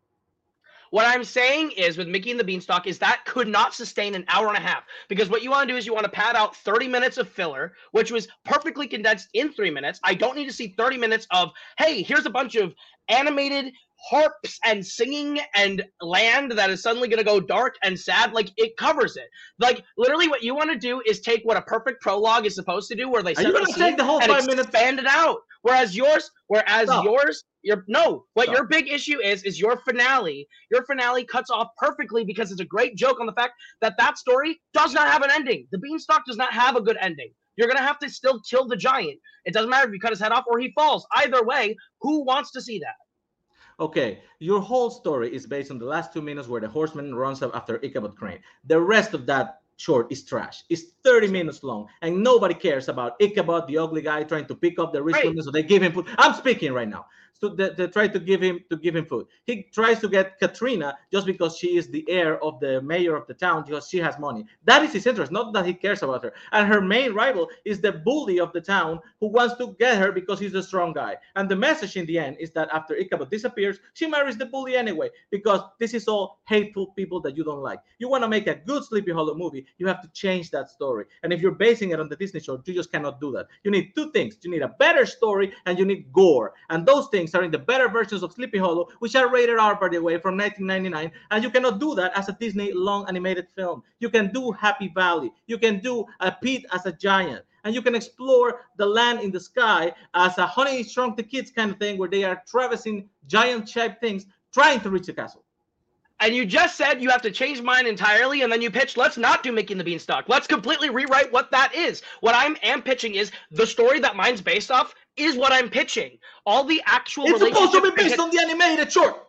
what I'm saying is with Mickey and the Beanstalk is that could not sustain an hour and a half because what you want to do is you want to pad out 30 minutes of filler, which was perfectly condensed in three minutes. I don't need to see 30 minutes of hey, here's a bunch of animated harps and singing and land that is suddenly going to go dark and sad like it covers it. Like literally what you want to do is take what a perfect prologue is supposed to do where they Are you gonna take the whole five minutes? expand it out. Whereas yours whereas yours your no. What your big issue is is your finale. Your finale cuts off perfectly because it's a great joke on the fact that that story does not have an ending. The beanstalk does not have a good ending. You're gonna have to still kill the giant. It doesn't matter if you cut his head off or he falls. Either way who wants to see that Okay, your whole story is based on the last two minutes where the horseman runs up after Ichabod Crane. The rest of that short is trash. It's 30 minutes long, and nobody cares about Ichabod, the ugly guy, trying to pick up the rich Right. women so they give him food. I'm speaking right now. They try to give him to give him food. He tries to get Katrina just because she is the heir of the mayor of the town because she has money. That is his interest, not that he cares about her. And her main rival is the bully of the town who wants to get her because he's a strong guy. And the message in the end is that after Ichabod disappears, she marries the bully anyway because this is all hateful people that you don't like. You want to make a good Sleepy Hollow movie, you have to change that story. And if you're basing it on the Disney show, you just cannot do that. You need two things. You need a better story and you need gore. And those things are in the better versions of Sleepy Hollow, which are rated R, by the way, from 1999. And you cannot do that as a Disney long animated film. You can do Happy Valley. You can do a Pete as a giant. And you can explore the land in the sky as a Honey Shrunk the Kids kind of thing, where they are traversing giant-shaped things trying to reach the castle. And you just said you have to change mine entirely and then you pitched let's not do Mickey and the Beanstalk. Let's completely rewrite what that is. What i'm am pitching is the story that mine's based off is what i'm pitching. All the actual It's supposed to be based on the animated short.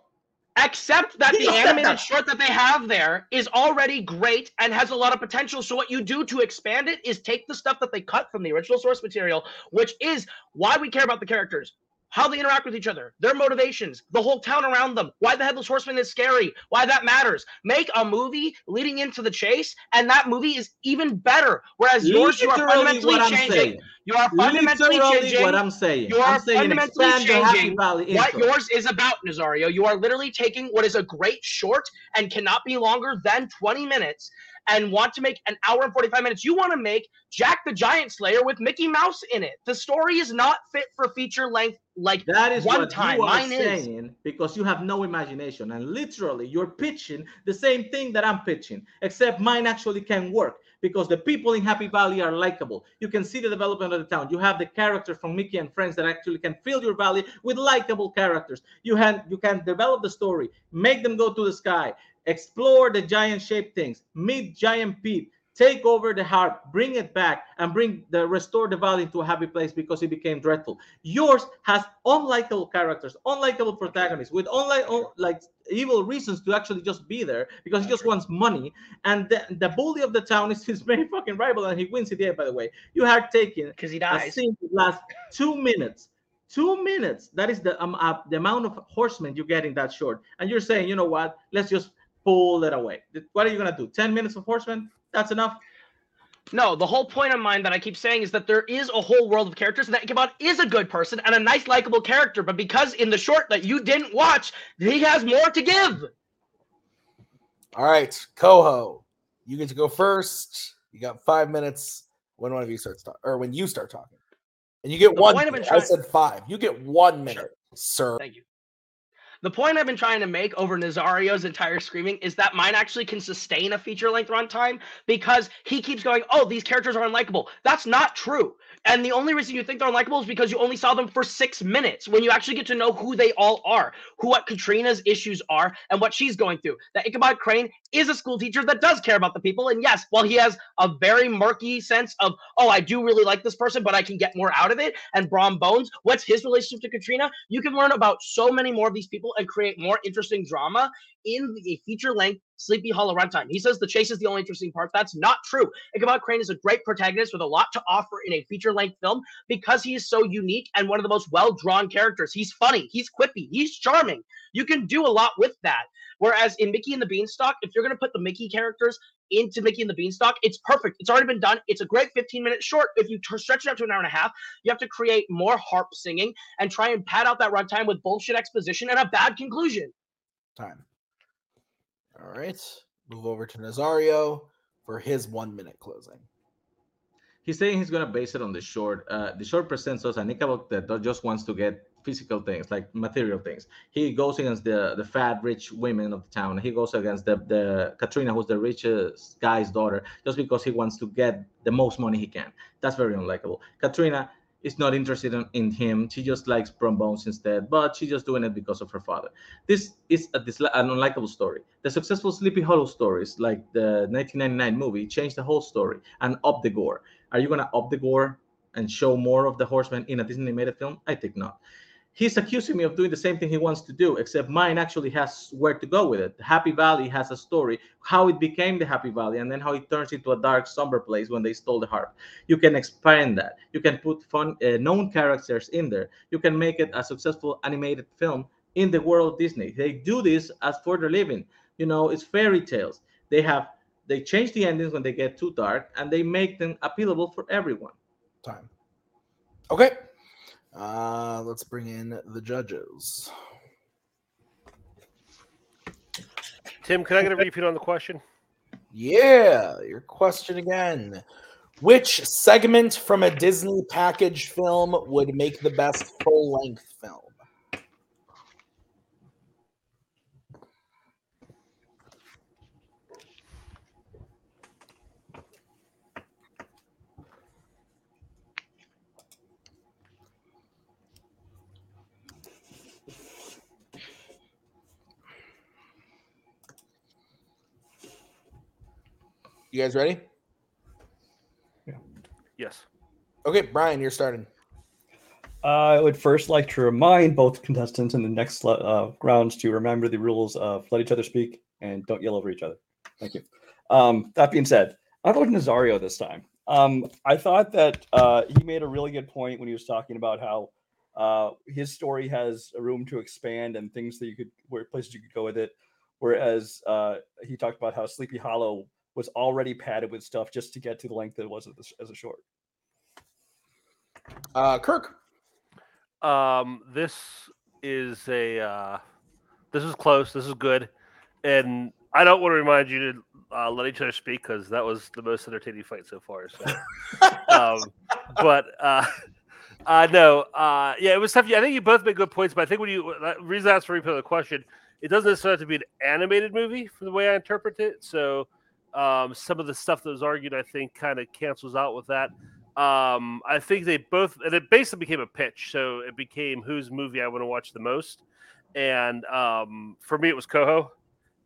except that You the animated that. short that they have there is already great and has a lot of potential. So what you do to expand it is take the stuff that they cut from the original source material which is why we care about the characters how they interact with each other, their motivations, the whole town around them, why the Headless Horseman is scary, why that matters. Make a movie leading into the chase, and that movie is even better. Whereas yours, you are fundamentally changing. You are fundamentally Literally changing. what I'm saying. You are I'm saying fundamentally expand the Happy changing what yours is about, Nazario. You are literally taking what is a great short and cannot be longer than 20 minutes and want to make an hour and 45 minutes. You want to make Jack the Giant Slayer with Mickey Mouse in it. The story is not fit for feature length like That is one what time. you are Mine is. saying because you have no imagination, and literally you're pitching the same thing that I'm pitching, except mine actually can work because the people in Happy Valley are likable. You can see the development of the town. You have the characters from Mickey and Friends that actually can fill your valley with likable characters. You can you can develop the story, make them go to the sky, explore the giant shaped things, meet Giant Pete. take over the harp, bring it back, and bring the restore the valley into a happy place because it became dreadful. Yours has unlikable characters, unlikable protagonists with unlike like evil reasons to actually just be there because he just wants money. And the, the bully of the town is his main fucking rival, and he wins at the end. By the way, you had taken because he dies. a scene that lasts two minutes. Two minutes. That is the um, uh, the amount of horsemen you get in that short. And you're saying, you know what? Let's just pull it away. What are you gonna do? Ten minutes of horsemen? That's enough. No, the whole point of mine that I keep saying is that there is a whole world of characters, and that Ichabod is a good person and a nice, likable character. But because in the short that you didn't watch, he has more to give. All right, Coho, you get to go first. You got five minutes when one of you starts talking, or when you start talking, and you get The one. I've minute. I said five. You get one minute, sir. Thank you. The point I've been trying to make over Nazario's entire screaming is that mine actually can sustain a feature length runtime because he keeps going, Oh, these characters are unlikable. That's not true. And the only reason you think they're unlikable is because you only saw them for six minutes when you actually get to know who they all are, who what Katrina's issues are, and what she's going through. That Ichabod Crane is a school teacher that does care about the people. And yes, while he has a very murky sense of, oh, I do really like this person, but I can get more out of it, and Brom Bones, what's his relationship to Katrina? You can learn about so many more of these people and create more interesting drama in a feature length Sleepy Hollow runtime. He says the chase is the only interesting part. That's not true. Ichabod Crane is a great protagonist with a lot to offer in a feature length film because he is so unique and one of the most well drawn characters. He's funny, he's quippy, he's charming. You can do a lot with that. Whereas in Mickey and the Beanstalk, if you're going to put the Mickey characters into Mickey and the Beanstalk, it's perfect. It's already been done. It's a great 15 minute short. If you t- stretch it out to an hour and a half, you have to create more harp singing and try and pad out that runtime with bullshit exposition and a bad conclusion. Time. All right. Move over to Nazario for his one minute closing. He's saying he's gonna base it on the short. Uh, the short presents us an Ichabod that that just wants to get physical things, like material things. He goes against the the fat, rich women of the town. He goes against the the Katrina, who's the richest guy's daughter, just because he wants to get the most money he can. That's very unlikable. Katrina is not interested in, in him. She just likes Brom Bones instead, but she's just doing it because of her father. This is a disli- an unlikable story. The successful Sleepy Hollow stories, like the 1999 movie, changed the whole story and up the gore. Are you gonna up the gore and show more of the horsemen in a Disney animated film? I think not. He's accusing me of doing the same thing he wants to do, except mine actually has where to go with it. Happy Valley has a story, how it became the Happy Valley, and then how it turns into a dark, somber place when they stole the harp. You can expand that. You can put fun, uh, known characters in there. You can make it a successful animated film in the world of Disney. They do this as for their living. You know, it's fairy tales. They have they change the endings when they get too dark, and they make them appealable for everyone. Time. Okay. Uh, let's bring in the judges. Tim, can I get a repeat on the question? Yeah, your question again. Which segment from a Disney package film would make the best full length film? You guys ready? Yeah. Yes. Okay, Brian, you're starting. I would first like to remind both contestants in the next uh, rounds to remember the rules of let each other speak and don't yell over each other. Thank you. Um, that being said, I voted Nazario this time. Um, I thought that uh, he made a really good point when he was talking about how uh, his story has a room to expand and things that you could, where places you could go with it. Whereas uh, he talked about how Sleepy Hollow was already padded with stuff just to get to the length that it was as a, as a short. Uh, Kirk. Um, this is a uh, this is close. This is good, and I don't want to remind you to uh, let each other speak because that was the most entertaining fight so far. So, um, but uh, uh, no, uh, yeah, it was tough. I think you both made good points, but I think when you the reason I asked for repeat of the question, it doesn't necessarily have to be an animated movie from the way I interpret it. So, um, some of the stuff that was argued, I think, kind of cancels out with that. Um, I think they both, and it basically became a pitch. So it became whose movie I want to watch the most. And um, for me, it was Coho.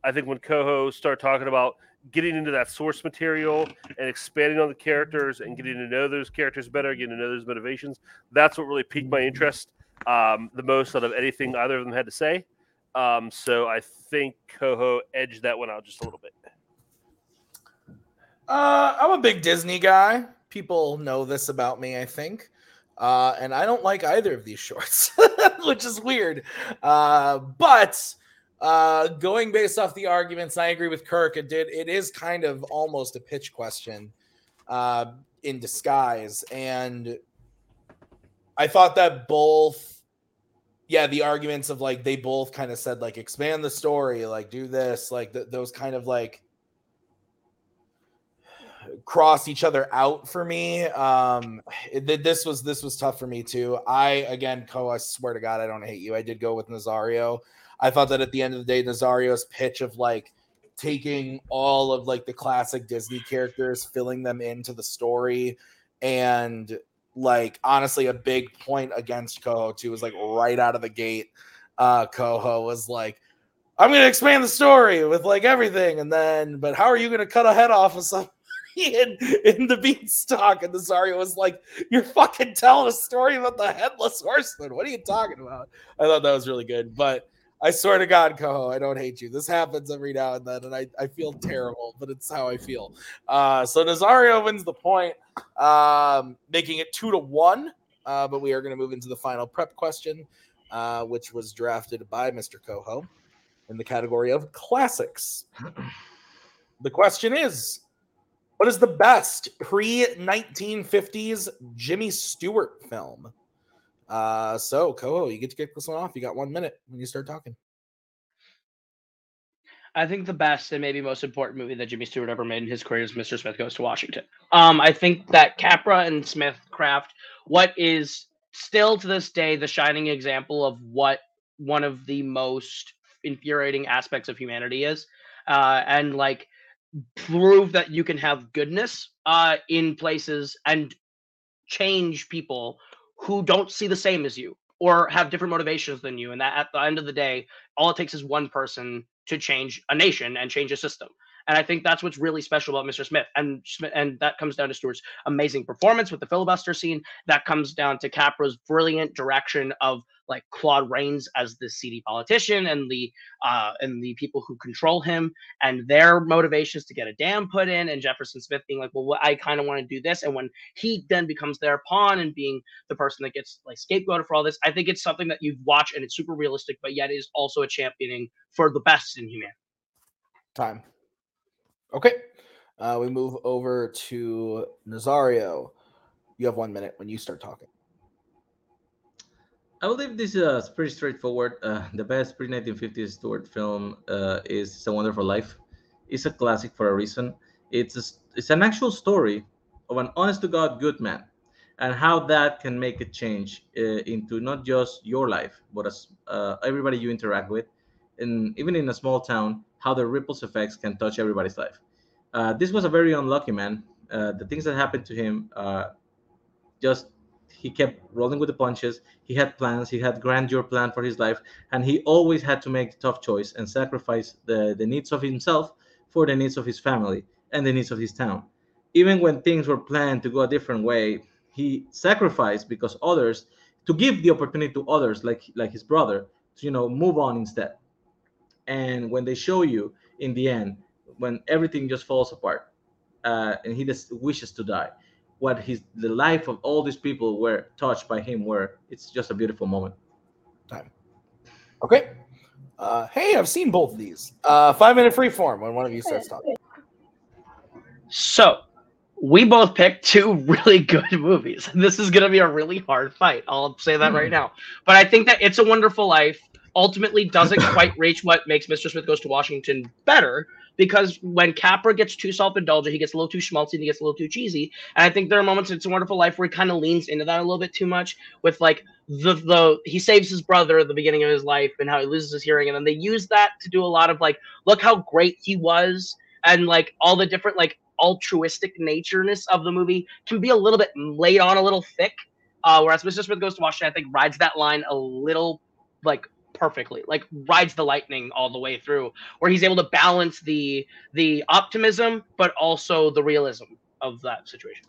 I think when Coho started talking about getting into that source material and expanding on the characters and getting to know those characters better, getting to know those motivations. That's what really piqued my interest um, the most out of anything either of them had to say. Um, so I think Coho edged that one out just a little bit. Uh, I'm a big Disney guy. People know this about me, I think. Uh, and I don't like either of these shorts, which is weird. Uh, but uh, going based off the arguments, I agree with Kirk. It did. It is kind of almost a pitch question uh, in disguise, and I thought that both. Yeah, the arguments of like they both kind of said like expand the story, like do this, like th- those kind of like cross each other out for me. Um, it, this was this was tough for me too. I again, Co, I swear to God, I don't hate you. I did go with Nazario. I thought that at the end of the day, Nazario's pitch of like taking all of like the classic Disney characters, filling them into the story, and like honestly, a big point against Coho too was like right out of the gate. Uh, Coho was like, "I'm gonna expand the story with like everything," and then, but how are you gonna cut a head off of some? In, in the beanstalk, and Nazario was like, You're fucking telling a story about the headless horseman. What are you talking about? I thought that was really good. But I swear to God, Coho, I don't hate you. This happens every now and then, and I, I feel terrible, but it's how I feel. Uh, so Nazario wins the point, um, making it two to one. Uh, but we are going to move into the final prep question, uh, which was drafted by Mr. Coho in the category of classics. The question is what is the best pre 1950s Jimmy Stewart film? Uh, so Coho, you get to kick this one off. You got one minute when you start talking. I think the best and maybe most important movie that Jimmy Stewart ever made in his career is Mr. Smith Goes to Washington. Um, I think that Capra and Smith craft what is still to this day the shining example of what one of the most infuriating aspects of humanity is. Uh, and like prove that you can have goodness uh, in places and change people who don't see the same as you or have different motivations than you. And that at the end of the day, all it takes is one person to change a nation and change a system. And I think that's what's really special about Mr. Smith. And and that comes down to Stewart's amazing performance with the filibuster scene. That comes down to Capra's brilliant direction of like Claude Rains as the seedy politician and the uh and the people who control him and their motivations to get a dam put in and Jefferson Smith being like, well, I kind of want to do this. And when he then becomes their pawn and being the person that gets like scapegoated for all this, I think it's something that you watch and it's super realistic, but yet is also a championing for the best in humanity. Time. Okay. Uh, we move over to Nazario. You have one minute when you start talking. I believe this is pretty straightforward. Uh, the best pre 1950s Stewart film uh, is It's a Wonderful Life. It's a classic for a reason. It's a, it's an actual story of an honest to God good man and how that can make a change uh, into not just your life, but as uh, everybody you interact with. And even in a small town, how the ripples effects can touch everybody's life. Uh, this was a very unlucky man. Uh, the things that happened to him, uh, just he kept rolling with the punches. He had plans. He had grandeur plan for his life, and he always had to make a tough choice and sacrifice the, the needs of himself for the needs of his family and the needs of his town. Even when things were planned to go a different way, he sacrificed because others to give the opportunity to others, like like his brother, to you know move on instead. And when they show you in the end when everything just falls apart uh, and he just wishes to die what his the life of all these people were touched by him were it's just a beautiful moment time okay uh, hey i've seen both of these uh, five minute free form when one of you starts talking so we both picked two really good movies. This is going to be a really hard fight. I'll say that right now. But I think that It's a Wonderful Life ultimately doesn't quite reach what makes Mr. Smith Goes to Washington better because when Capra gets too self-indulgent, he gets a little too schmaltzy and he gets a little too cheesy. And I think there are moments in It's a Wonderful Life where he kind of leans into that a little bit too much with like the the he saves his brother at the beginning of his life and how he loses his hearing, and then they use that to do a lot of like, look how great he was, and like all the different like altruistic natureness of the movie can be a little bit laid on a little thick. Uh, whereas Mr. Smith Goes to Washington, I think rides that line a little like perfectly. Like rides the lightning all the way through, where he's able to balance the the optimism but also the realism of that situation.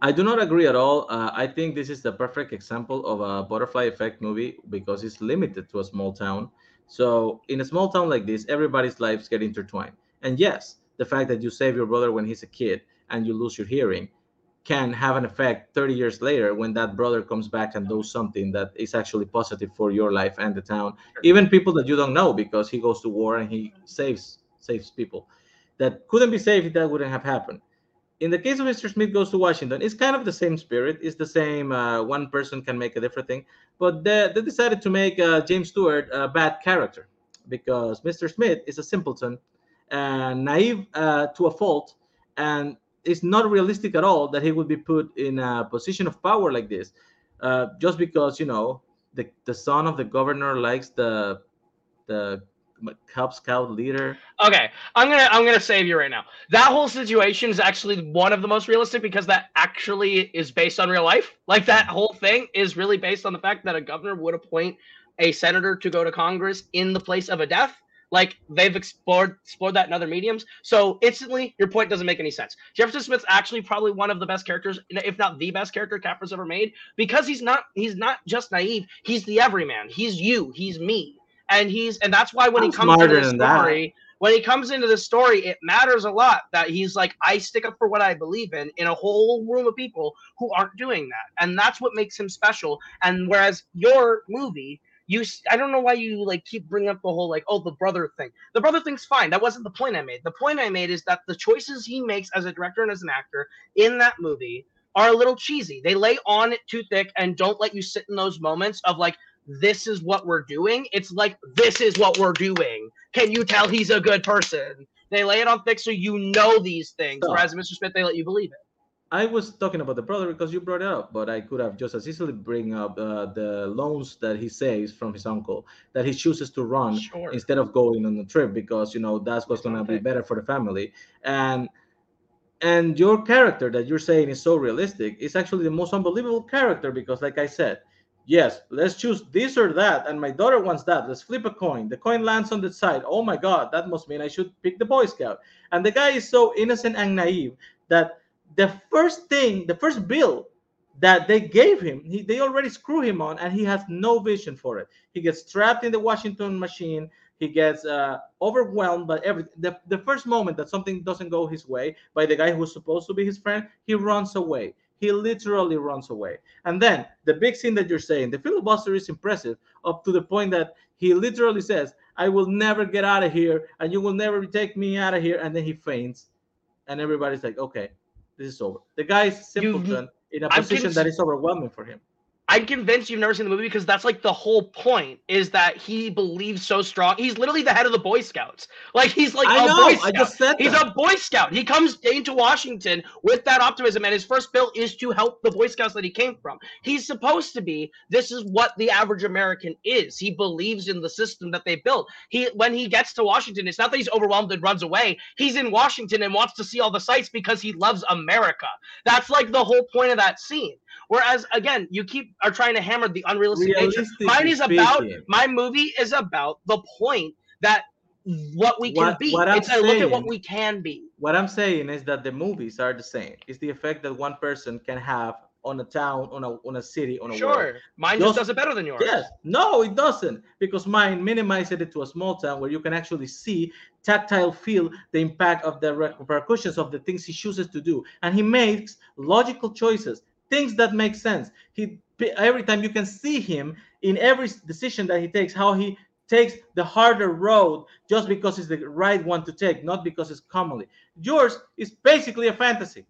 I do not agree at all. Uh, I think this is the perfect example of a butterfly effect movie because it's limited to a small town. So in a small town like this, everybody's lives get intertwined. And yes, the fact that you save your brother when he's a kid and you lose your hearing can have an effect 30 years later when that brother comes back and does something that is actually positive for your life and the town. Even people that you don't know because he goes to war and he saves saves people that couldn't be saved if that wouldn't have happened in the case of Mr. Smith Goes to Washington, it's kind of the same spirit. It's the same. Uh, one person can make a different thing, but they, they decided to make uh, James Stewart a bad character because Mr. Smith is a simpleton and naive uh, to a fault, and it's not realistic at all that he would be put in a position of power like this, uh, just because you know the the son of the governor likes the the Cub Scout leader. Okay, I'm gonna I'm gonna save you right now. That whole situation is actually one of the most realistic because that actually is based on real life. Like that whole thing is really based on the fact that a governor would appoint a senator to go to Congress in the place of a death. Like they've explored explored that in other mediums. So instantly, your point doesn't make any sense. Jefferson Smith's actually probably one of the best characters, if not the best character Capra's ever made, because he's not he's not just naive. He's the everyman. He's you. He's me and he's and that's why when I'm he comes into the story, that. when he comes into the story, it matters a lot that he's like, I stick up for what I believe in in a whole room of people who aren't doing that, and that's what makes him special. And whereas your movie. You, i don't know why you like keep bringing up the whole like, oh, the brother thing. The brother thing's fine. That wasn't the point I made. The point I made is that the choices he makes as a director and as an actor in that movie are a little cheesy. They lay on it too thick and don't let you sit in those moments of like, this is what we're doing. It's like this is what we're doing. Can you tell he's a good person? They lay it on thick so you know these things. Whereas Mr. Smith, they let you believe it. I was talking about the brother because you brought it up, but I could have just as easily bring up uh, the loans that he saves from his uncle that he chooses to run Sure. instead of going on the trip because you know that's what's going to be better for the family. And and your character that you're saying is so realistic is actually the most unbelievable character because like i said yes let's choose this or that and my daughter wants that. Let's flip a coin. The coin lands on the side. Oh my god that must mean i should pick the boy scout. And the guy is so innocent and naive that the first thing the first bill that they gave him he, they already screw him on and he has no vision for it he gets trapped in the washington machine he gets uh, overwhelmed by every The, the first moment that something doesn't go his way by the guy who's supposed to be his friend, he runs away. He literally runs away. And then the big scene that you're saying, the filibuster is impressive up to the point that he literally says, I will never get out of here and you will never take me out of here. And then he faints. And everybody's like, okay, this is over. The guy is simpleton in a position that is overwhelming for him. I'm convinced you've never seen the movie because that's like the whole point is that he believes so strong. He's literally the head of the Boy Scouts. Like he's like I a know, Boy I Scout. just said He's that. a Boy Scout. He comes into Washington with that optimism, and his first bill is to help the Boy Scouts that he came from. He's supposed to be. This is what the average American is. He believes in the system that they built. He, when he gets to Washington, it's not that he's overwhelmed and runs away. He's in Washington and wants to see all the sights because he loves America. That's like the whole point of that scene. Whereas again, you keep are trying to hammer the unrealistic nature. Mine is about my movie is about the point that what we can What- be. what I'm it's a look at what we can be. what I'm saying is that the movies are the same. It's the effect that one person can have on a town, on a on a city, on a world. Sure, mine Those- just does it better than yours. Yes. No, it doesn't. Because mine minimized it to a small town where you can actually see, tactile feel the impact of the repercussions of the things he chooses to do. And he makes logical choices, things that make sense. He every time you can see him in every decision that he takes, how he takes the harder road just because it's the right one to take, not because it's commonly. Yours is basically a fantasy.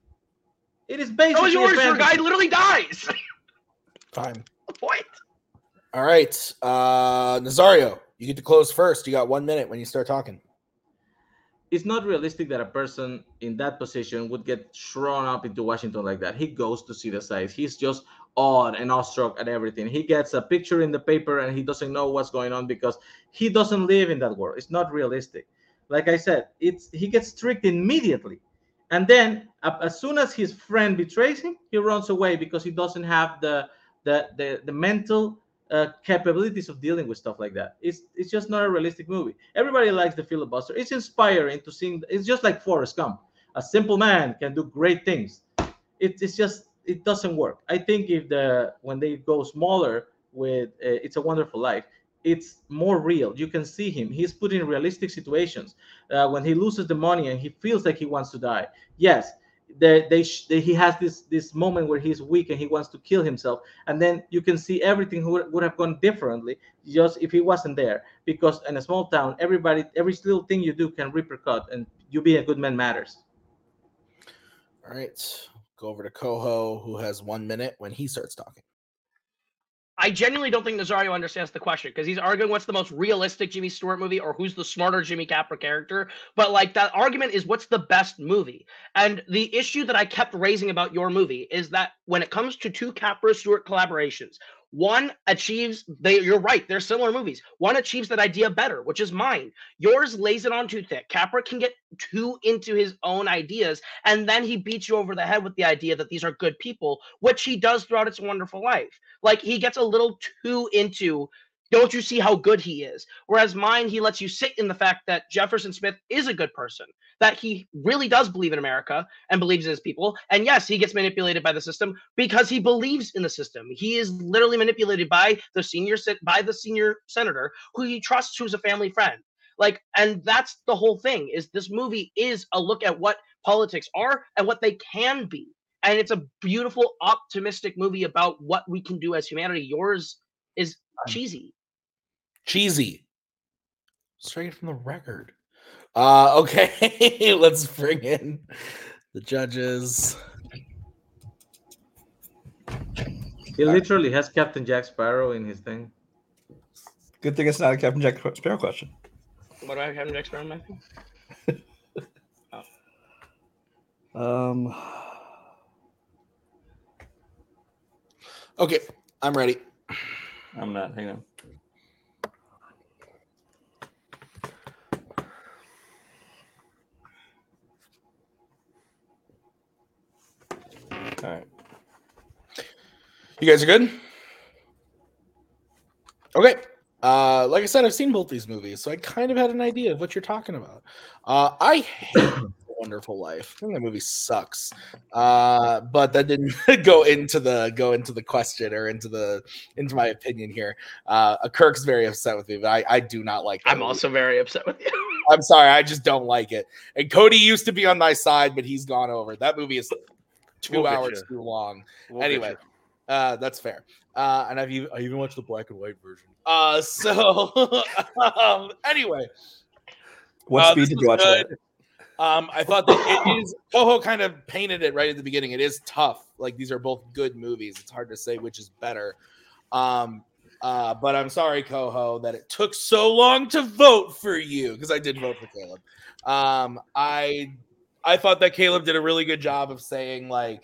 It is So basically is a yours. Your guy literally dies. Fine. point. All right. Uh Nazario, you get to close first. You got one minute when you start talking. it's not realistic that a person in that position would get thrown up into Washington like that. He goes to see the sights. He's just awed and awestruck at everything. He gets a picture in the paper and he doesn't know what's going on because he doesn't live in that world. It's not realistic. Like I said, it's he gets tricked immediately. And then as soon as his friend betrays him, he runs away because he doesn't have the the the, the mental uh, capabilities of dealing with stuff like that. It's it's just not a realistic movie. Everybody likes the filibuster. It's inspiring to see. It's just like Forrest Gump. A simple man can do great things. It, it's just it doesn't work. I think if the when they go smaller with uh, It's a Wonderful Life, it's more real. You can see him. He's put in realistic situations. Uh, when he loses the money and he feels like he wants to die. Yes, they, they, they, he has this this moment where he's weak and he wants to kill himself. And then you can see everything would, would have gone differently just if he wasn't there. Because in a small town, everybody, every little thing you do can repercut, and you being a good man matters. All right. Go over to Coho, who has one minute when he starts talking. I genuinely don't think Nazario understands the question because he's arguing what's the most realistic Jimmy Stewart movie or who's the smarter Jimmy Capra character. But like that argument is what's the best movie. And the issue that I kept raising about your movie is that when it comes to two Capra Stewart collaborations, one achieves they you're right, they're similar movies. One achieves that idea better, which is mine. Yours lays it on too thick. Capra can get too into his own ideas, and then he beats you over the head with the idea that these are good people, which he does throughout It's Wonderful Life. Like he gets a little too into don't you see how good he is? Whereas mine, he lets you sit in the fact that Jefferson Smith is a good person, that he really does believe in America and believes in his people. And yes, he gets manipulated by the system because he believes in the system. He is literally manipulated by the senior by the senior senator who he trusts, who's a family friend. Like, and that's the whole thing. Is this movie is a look at what politics are and what they can be. And it's a beautiful, optimistic movie about what we can do as humanity. Yours is cheesy cheesy. Straight from the record. Uh okay let's bring in the judges. He literally has Captain Jack Sparrow in his thing. Good thing it's not a Captain Jack Sparrow question. What do i have Captain Jack Sparrow in my thing? Oh. um okay i'm ready. I'm not hang on All right. You guys are good? Okay. Uh, like I said, I've seen both these movies, so I kind of had an idea of what you're talking about. Uh, I hate Wonderful Life. I think that movie sucks. Uh, but that didn't go into the go into the question or into the into my opinion here. Uh, Kirk's very upset with me, but I, I do not like. I'm movie. also very upset with you. I'm sorry, I just don't like it. And Cody used to be on my side, but he's gone over. That movie is 2 we'll hours too long. We'll anyway, uh, that's fair. Uh, and I've even, I even watched the black and white version. Uh, so um, anyway, what uh, speed did you watch it? Um, I thought that it is Coho kind of painted it right at the beginning. It is tough. Like these are both good movies. It's hard to say which is better. Um, uh, but I'm sorry, Coho, that it took so long to vote for you because I did vote for Caleb. Um, I I thought that Caleb did a really good job of saying like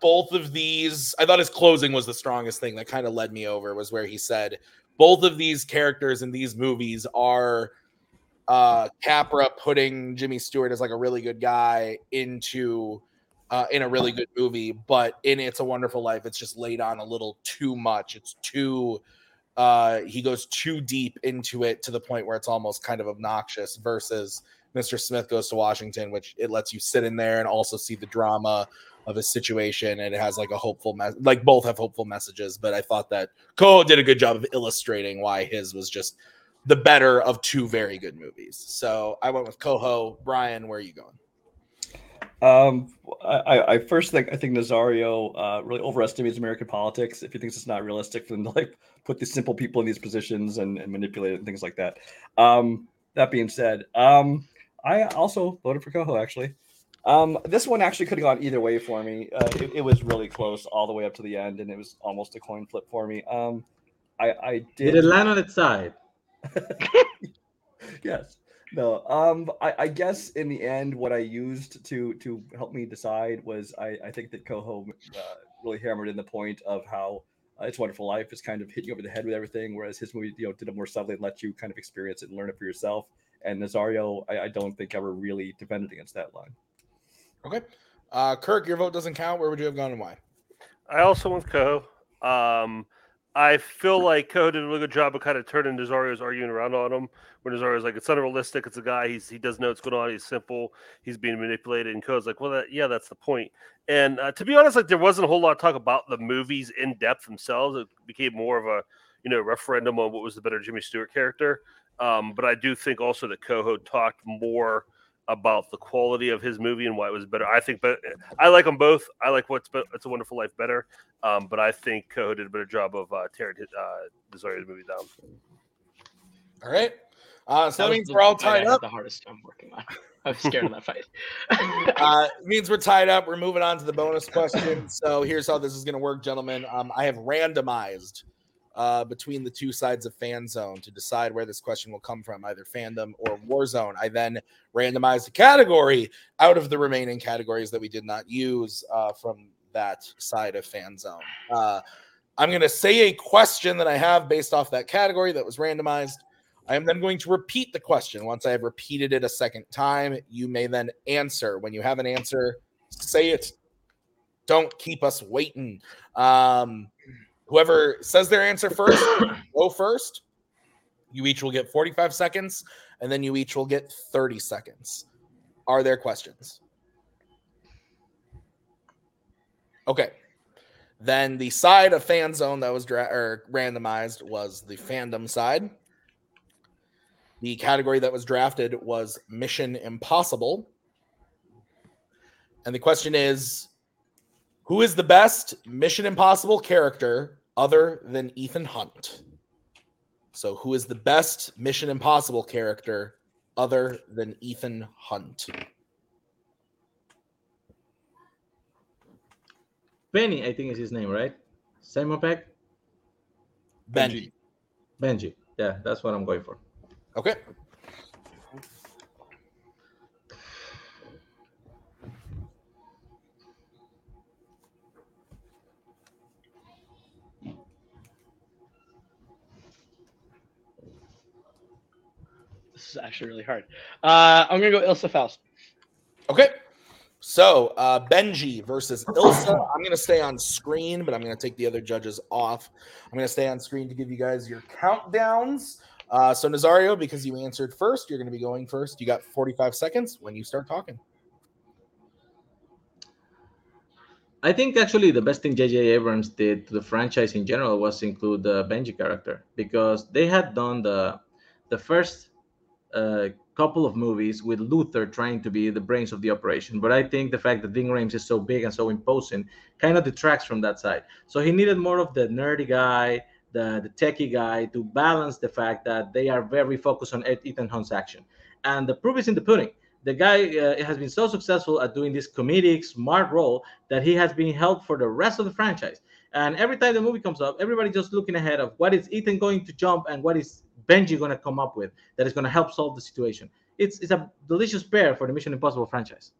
both of these. I thought his closing was the strongest thing that kind of led me over was where he said both of these characters in these movies are uh Capra putting Jimmy Stewart as like a really good guy into uh, in a really good movie, but in It's a Wonderful Life, it's just laid on a little too much. It's too uh he goes too deep into it to the point where it's almost kind of obnoxious versus Mr. Smith goes to Washington, which it lets you sit in there and also see the drama of his situation. And it has like a hopeful, me- like both have hopeful messages. But I thought that Coho did a good job of illustrating why his was just the better of two very good movies. So I went with Coho. Brian, where are you going? Um, I, I first think I think Nazario uh, really overestimates American politics if he thinks it's not realistic for them to like put these simple people in these positions and, and manipulate it and things like that. Um, that being said, um, I also voted for Coho actually. Um, this one actually could have gone either way for me. Uh, it, it, was really close all the way up to the end, and it was almost a coin flip for me. Um, I, I did. Did it land on its side? yes. No. Um. I, I, guess in the end, what I used to to help me decide was I, I think that Coho uh, really hammered in the point of how uh, It's Wonderful Life is kind of hitting you over the head with everything, whereas his movie, you know, did it more subtly and let you kind of experience it and learn it for yourself. And Nazario, I, I don't think ever really defended against that line. Okay. Uh, Kirk, your vote doesn't count. Where would you have gone and why? I also went Coho. Um, I, I feel like Ko did a really good job of kind of turning Nazario's arguing around on him. When Nazario's like, it's unrealistic. It's a guy. He's he doesn't know what's going on. He's simple. He's being manipulated. And Ko's like, well, that, yeah, that's the point. And uh, to be honest, like there wasn't a whole lot of talk about the movies in depth themselves. It became more of a you know referendum on what was the better Jimmy Stewart character. Um, but I do think also that Coho talked more about the quality of his movie and why it was better. I think, but I like them both. I like what's be- It's a Wonderful Life better, um, but I think Coho did a better job of uh, tearing his, uh, Nazario's movie down. All right. Uh, so that, was means we're all fight I tied up. The hardest I'm working on. I'm scared of that fight. Uh, means we're tied up. We're moving on to the bonus question. So here's how this is going to work, gentlemen. Um, I have randomized uh, between the two sides of fan zone to decide where this question will come from, either fandom or Warzone. I then randomized a category out of the remaining categories that we did not use uh, from that side of fan zone. Uh, I'm going to say a question that I have based off that category that was randomized. I am then going to repeat the question. Once I have repeated it a second time, you may then answer. When you have an answer, say it. Don't keep us waiting. Um, whoever says their answer first, go first. You each will get 45 seconds, and then you each will get 30 seconds. Are there questions? Okay. Then the side of fan zone that was dra- or randomized was the fandom side. The category that was drafted was Mission Impossible. And the question is Who is the best Mission Impossible character other than Ethan Hunt? So, who is the best Mission Impossible character other than Ethan Hunt? Benny, I think is his name, right? Simon Pegg? Benji. Benji. Yeah, that's what I'm going for. Okay. This is actually really hard. Uh, I'm gonna go Ilsa Faust. Okay. So uh, Benji versus Ilsa. I'm going to stay on screen, but I'm going to take the other judges off. I'm going to stay on screen to give you guys your countdowns. Uh, so Nazario, because you answered first, you're going to be going first. You got 45 seconds when you start talking. I think actually the best thing J.J. Abrams did to the franchise in general was include the Benji character because they had done the the first uh, couple of movies with Luther trying to be the brains of the operation. But I think the fact that Ving Rhames is so big and so imposing kind of detracts from that side. So he needed more of the nerdy guy, the, the techie guy to balance the fact that they are very focused on Ethan Hunt's action. And the proof is in the pudding. The guy uh, has been so successful at doing this comedic, smart role that he has been held for the rest of the franchise. And every time the movie comes up, everybody just looking ahead of what is Ethan going to jump and what is Benji going to come up with that is going to help solve the situation. It's it's a delicious pair for the Mission Impossible franchise.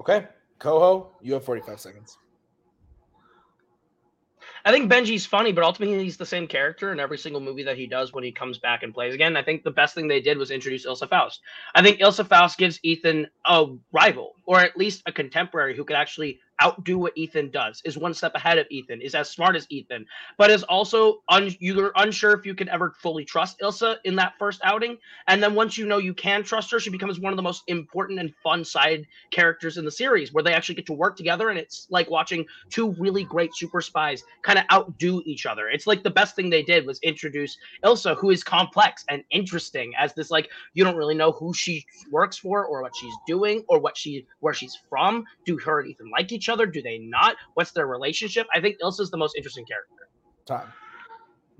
Okay. Coho, you have 45 seconds. I think Benji's funny, but ultimately he's the same character in every single movie that he does when he comes back and plays again. I think the best thing they did was introduce Ilsa Faust. I think Ilsa Faust gives Ethan a rival, or at least a contemporary who could actually outdo what Ethan does, is one step ahead of Ethan, is as smart as Ethan, but is also un- you're unsure if you can ever fully trust Ilsa in that first outing. And then once you know you can trust her, she becomes one of the most important and fun side characters in the series, where they actually get to work together, and it's like watching two really great super spies kind of outdo each other. It's like the best thing they did was introduce Ilsa, who is complex and interesting, as this like you don't really know who she works for or what she's doing or what she where she's from. Do her and Ethan like each other? Do they not? What's their relationship? I think Ilsa's the most interesting character. Time.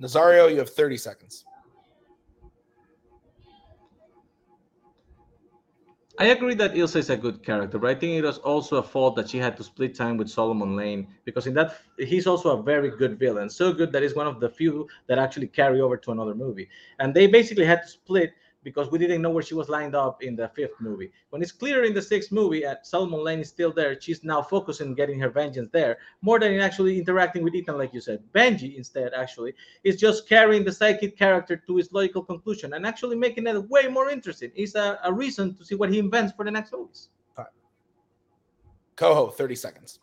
Nazario, you have 30 seconds. I agree that Ilsa is a good character, but I think it was also a fault that she had to split time with Solomon Lane because in that he's also a very good villain, so good that he's one of the few that actually carry over to another movie. And they basically had to split because we didn't know where she was lined up in the fifth movie. When it's clear in the sixth movie, uh, and Solomon Lane is still there, she's now focusing on getting her vengeance there more than in actually interacting with Ethan, like you said. Benji, instead, actually, is just carrying the psychic character to its logical conclusion and actually making it way more interesting. It's a, a reason to see what he invents for the next movies. Coho, 30 seconds.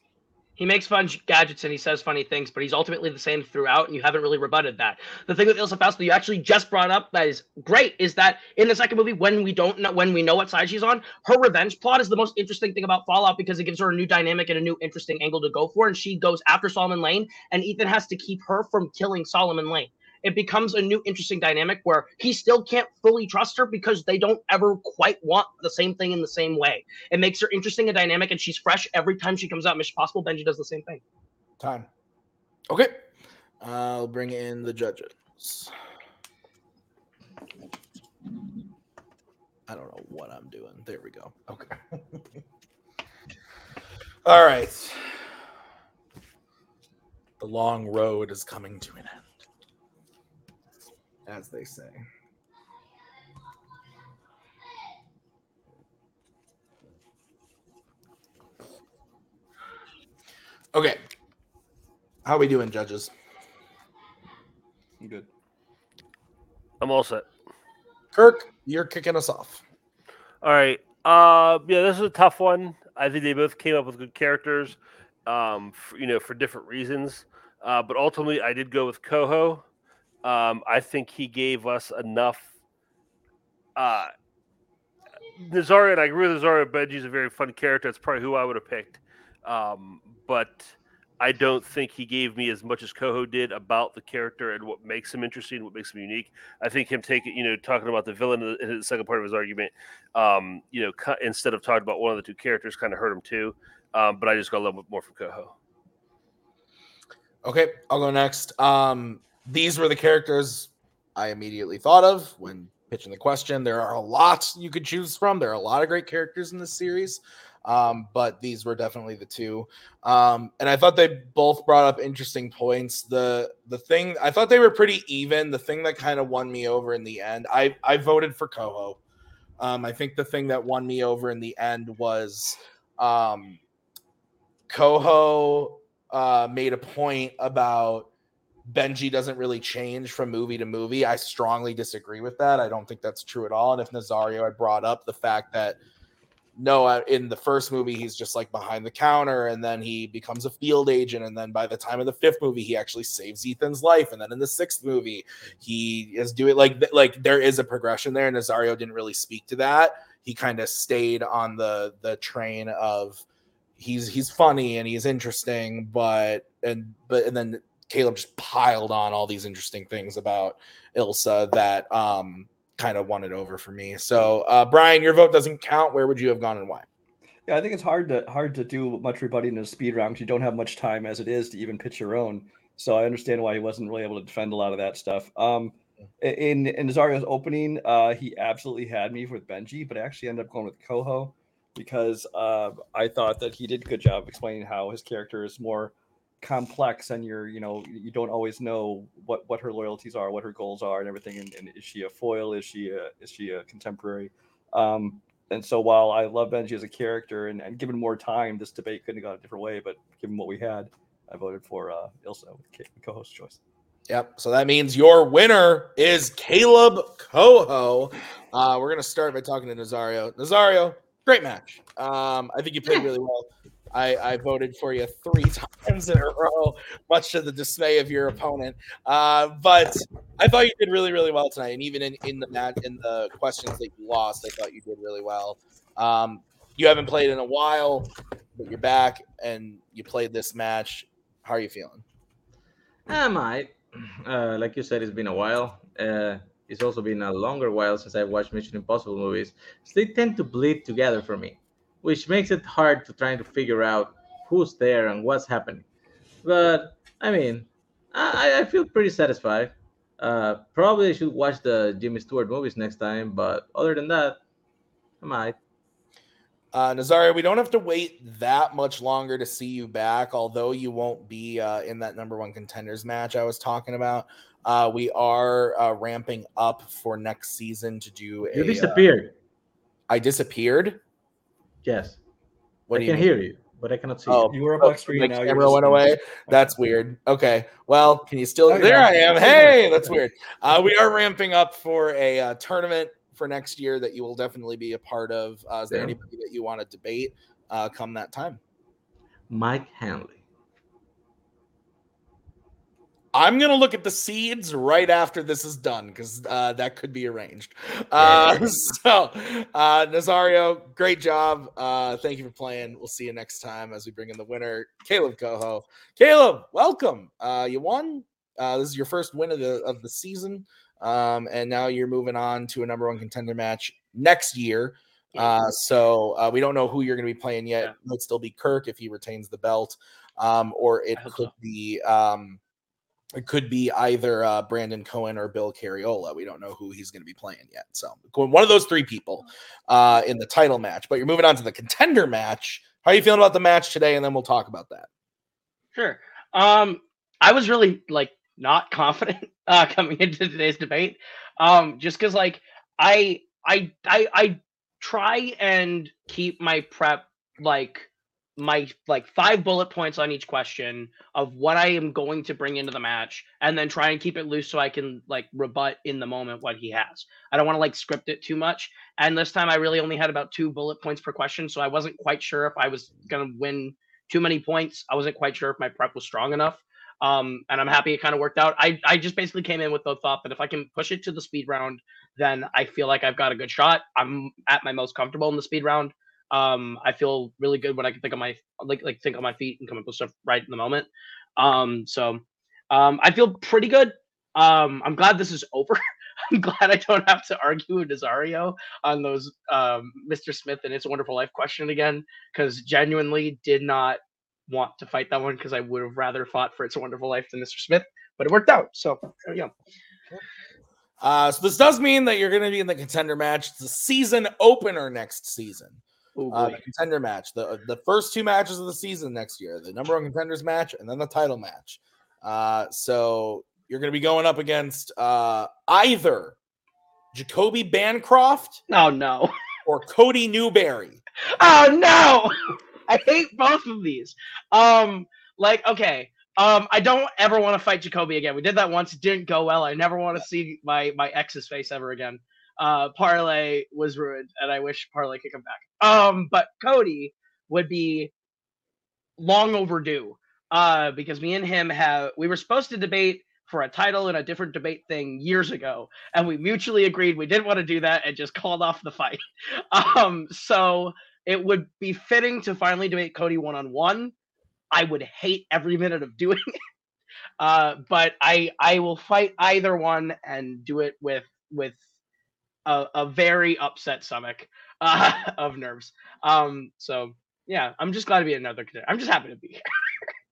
He makes fun gadgets and he says funny things, but he's ultimately the same throughout, and you haven't really rebutted that. The thing with Ilsa Faust that you actually just brought up that is great is that in the second movie, when we don't know when we know what side she's on, her revenge plot is the most interesting thing about Fallout because it gives her a new dynamic and a new interesting angle to go for, and she goes after Solomon Lane, and Ethan has to keep her from killing Solomon Lane it becomes a new interesting dynamic where he still can't fully trust her because they don't ever quite want the same thing in the same way. It makes her interesting and dynamic, and she's fresh every time she comes out. Mission Possible, Benji does the same thing. Time. Okay. I'll bring in the judges. I don't know what I'm doing. There we go. Okay. All right. The long road is coming to an end as they say. Okay. How are we doing, judges? I'm good. I'm all set. Kirk, you're kicking us off. All right. Uh, yeah, this is a tough one. I think they both came up with good characters, um, for, you know, for different reasons. Uh, but ultimately, I did go with Coho. Um, I think he gave us enough. Uh, Nazario, and I agree with Nazario. Benji's a very fun character. That's probably who I would have picked. Um, but I don't think he gave me as much as Coho did about the character and what makes him interesting, what makes him unique. I think him taking, you know, talking about the villain in the second part of his argument, um, you know, instead of talking about one of the two characters, kind of hurt him too. Um, but I just got a little bit more from Coho. Okay, I'll go next. Um, these were the characters I immediately thought of when pitching the question. There are a lot you could choose from. There are a lot of great characters in this series, um, but these were definitely the two. Um, and I thought they both brought up interesting points. The the thing I thought they were pretty even. The thing that kind of won me over in the end, I I voted for Coho. Um, I think the thing that won me over in the end was um, Coho uh, made a point about Benji doesn't really change from movie to movie. I strongly disagree with that. I don't think that's true at all. And if Nazario had brought up the fact that no, in the first movie, he's just like behind the counter, and then he becomes a field agent. And then by the time of the fifth movie, he actually saves Ethan's life. And then in the sixth movie, he is doing like like there is a progression there. And Nazario didn't really speak to that. He kind of stayed on the the train of he's he's funny and he's interesting, but and but and then Caleb just piled on all these interesting things about Ilsa that um, kind of won it over for me. So, uh, Brian, your vote doesn't count. Where would you have gone and why? Yeah, I think it's hard to hard to do much rebutting in a speed round because you don't have much time as it is to even pitch your own. So I understand why he wasn't really able to defend a lot of that stuff. Um, in in Nazario's opening, uh, he absolutely had me with Benji, but I actually ended up going with Coho because uh, I thought that he did a good job explaining how his character is more complex and you're you know you don't always know what what her loyalties are what her goals are and everything and, and is she a foil is she a is she a contemporary um and so while i love benji as a character and, and given more time this debate couldn't have gone a different way but given what we had i voted for uh ilsa with Coho's choice Yep. So that means your winner is Caleb Coho. Uh, we're gonna start by talking to Nazario. Nazario, great match. Um, I think you played really well. I, I voted for you three times in a row, much to the dismay of your opponent. Uh, but I thought you did really, really well tonight. And even in, in the match, in the questions that you lost, I thought you did really well. Um, you haven't played in a while, but you're back and you played this match. How are you feeling? Am I. Uh, like you said, it's been a while. Uh, it's also been a longer while since I've watched Mission Impossible movies. So they tend to bleed together for me which makes it hard to trying to figure out who's there and what's happening. But I mean, I, I feel pretty satisfied. Uh, probably should watch the Jimmy Stewart movies next time, but other than that, I might. Uh, Nazario, we don't have to wait that much longer to see you back, although you won't be uh, in that number one contenders match I was talking about. Uh, we are uh, ramping up for next season to do. A You a, disappeared. I disappeared. Yes. What I can you hear you, but I cannot see oh, you. You were up on screen. The now camera went away. That's weird. Okay. Well, can you still? Oh, there yeah. I am. Hey, that's weird. Uh, we are ramping up for a uh, tournament for next year that you will definitely be a part of. Uh, is there yeah. anybody that you want to debate uh, come that time? Mike Hanley. I'm gonna look at the seeds right after this is done because uh, that could be arranged. Uh, so, uh, Nazario, great job. Uh, thank you for playing. We'll see you next time as we bring in the winner, Caleb Coho. Caleb, welcome. Uh, you won. Uh, this is your first win of the of the season, um, and now you're moving on to a number one contender match next year. Uh, so uh, we don't know who you're going to be playing yet. Yeah. It might still be Kirk if he retains the belt, um, or it could so. be um, it could be either uh, Brandon Cohen or Bill Carriola. We don't know who he's going to be playing yet. So one of those three people uh, in the title match. But you're moving on to the contender match. How are you feeling about the match today? And then we'll talk about that. Sure. Um, I was really like not confident uh coming into today's debate. Um, just because like I I I I try and keep my prep like my like five bullet points on each question of what I am going to bring into the match, and then try and keep it loose so I can like rebut in the moment what he has. I don't want to like script it too much. And this time I really only had about two bullet points per question, so I wasn't quite sure if I was gonna win too many points. I wasn't quite sure if my prep was strong enough. Um, and I'm happy it kind of worked out. I, I just basically came in with the thought that if I can push it to the speed round, then I feel like I've got a good shot. I'm at my most comfortable in the speed round. Um, I feel really good when I can think on my like like think on my feet and come up with stuff right in the moment. Um, so um, I feel pretty good. Um, I'm glad this is over. I'm glad I don't have to argue with Nazario on those um, Mr. Smith and It's a Wonderful Life question again because genuinely did not want to fight that one because I would have rather fought for It's a Wonderful Life than Mr. Smith, but it worked out. So there go. Uh, so this does mean that you're going to be in the contender match. The season opener next season. Oh, Uh, the contender match, the the first two matches of the season next year, the number one contenders match, and then the title match. Uh, so you're going to be going up against uh, either Jacoby Bancroft oh no. or Cody Newberry. Oh no! I hate both of these. Um, like, okay. Um, I don't ever want to fight Jacoby again. We did that once, it didn't go well. I never want to see my my ex's face ever again. Uh, Parlay was ruined, and I wish Parlay could come back. Um, but Cody would be long overdue. Uh, because me and him have we were supposed to debate for a title in a different debate thing years ago, and we mutually agreed we didn't want to do that and just called off the fight. Um, so it would be fitting to finally debate Cody one on one. I would hate every minute of doing it. Uh, but I I will fight either one and do it with with a, a very upset stomach uh, of nerves. Um, so yeah, I'm just glad to be another contender. I'm just happy to be here.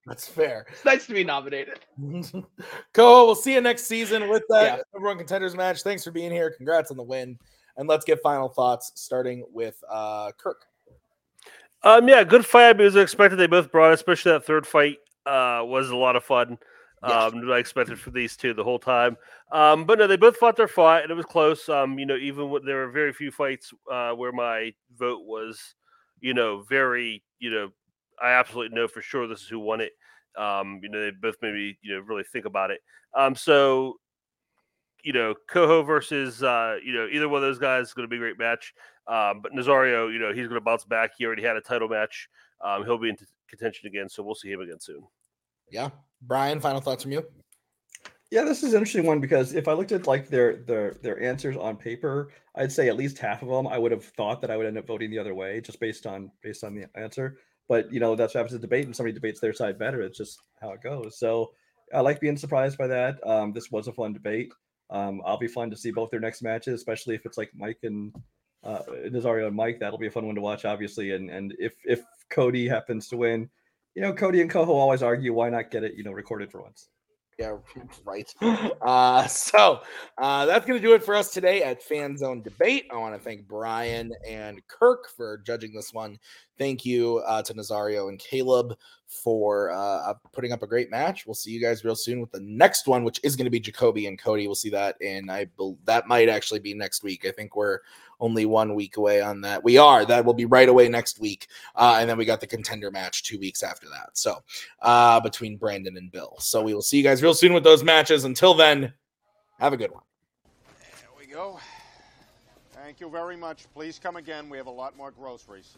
That's fair. It's nice to be nominated. Cool. We'll see you next season with that Yeah. number one contenders match. Thanks for being here. Congrats on the win. And let's get final thoughts, starting with uh, Kirk. Um, yeah, good fight. I mean, as expected, they both brought, especially that third fight, uh, was a lot of fun. Yeah. Um, I expected for these two the whole time. Um, but no, they both fought their fight, and it was close. Um, you know, even there were very few fights uh, where my vote was, you know, very, you know, I absolutely know for sure this is who won it. Um, you know, they both made me, you know, really think about it. Um, so, you know, Coho versus, uh, you know, either one of those guys is going to be a great match. Um, but Nazario, you know, he's going to bounce back. He already had a title match. Um, he'll be in t- contention again, so we'll see him again soon. Yeah. Brian, final thoughts from you? Yeah, this is an interesting one because if I looked at like their their their answers on paper, I'd say at least half of them I would have thought that I would end up voting the other way just based on based on the answer. But you know that's what happens in debate, and somebody debates their side better. It's just how it goes. So I like being surprised by that. Um, this was a fun debate. Um, I'll be fun to see both their next matches, especially if it's like Mike and uh, Nazario and Mike. That'll be a fun one to watch, obviously. And and if if Cody happens to win, you know Cody and Coho always argue why not get it you know recorded for once. Yeah, right. Uh, so uh, that's going to do it for us today at Fan Zone Debate. I want to thank Brian and Kirk for judging this one. Thank you uh, to Nazario and Caleb for uh, putting up a great match. We'll see you guys real soon with the next one, which is going to be Jacoby and Cody. We'll see that in I bel that might actually be next week. I think we're only one week away on that. We are. That will be right away next week, uh, and then we got the contender match two weeks after that. So uh, between Brandon and Bill. So we will see you guys real soon with those matches. Until then, have a good one. There we go. Thank you very much. Please come again. We have a lot more groceries.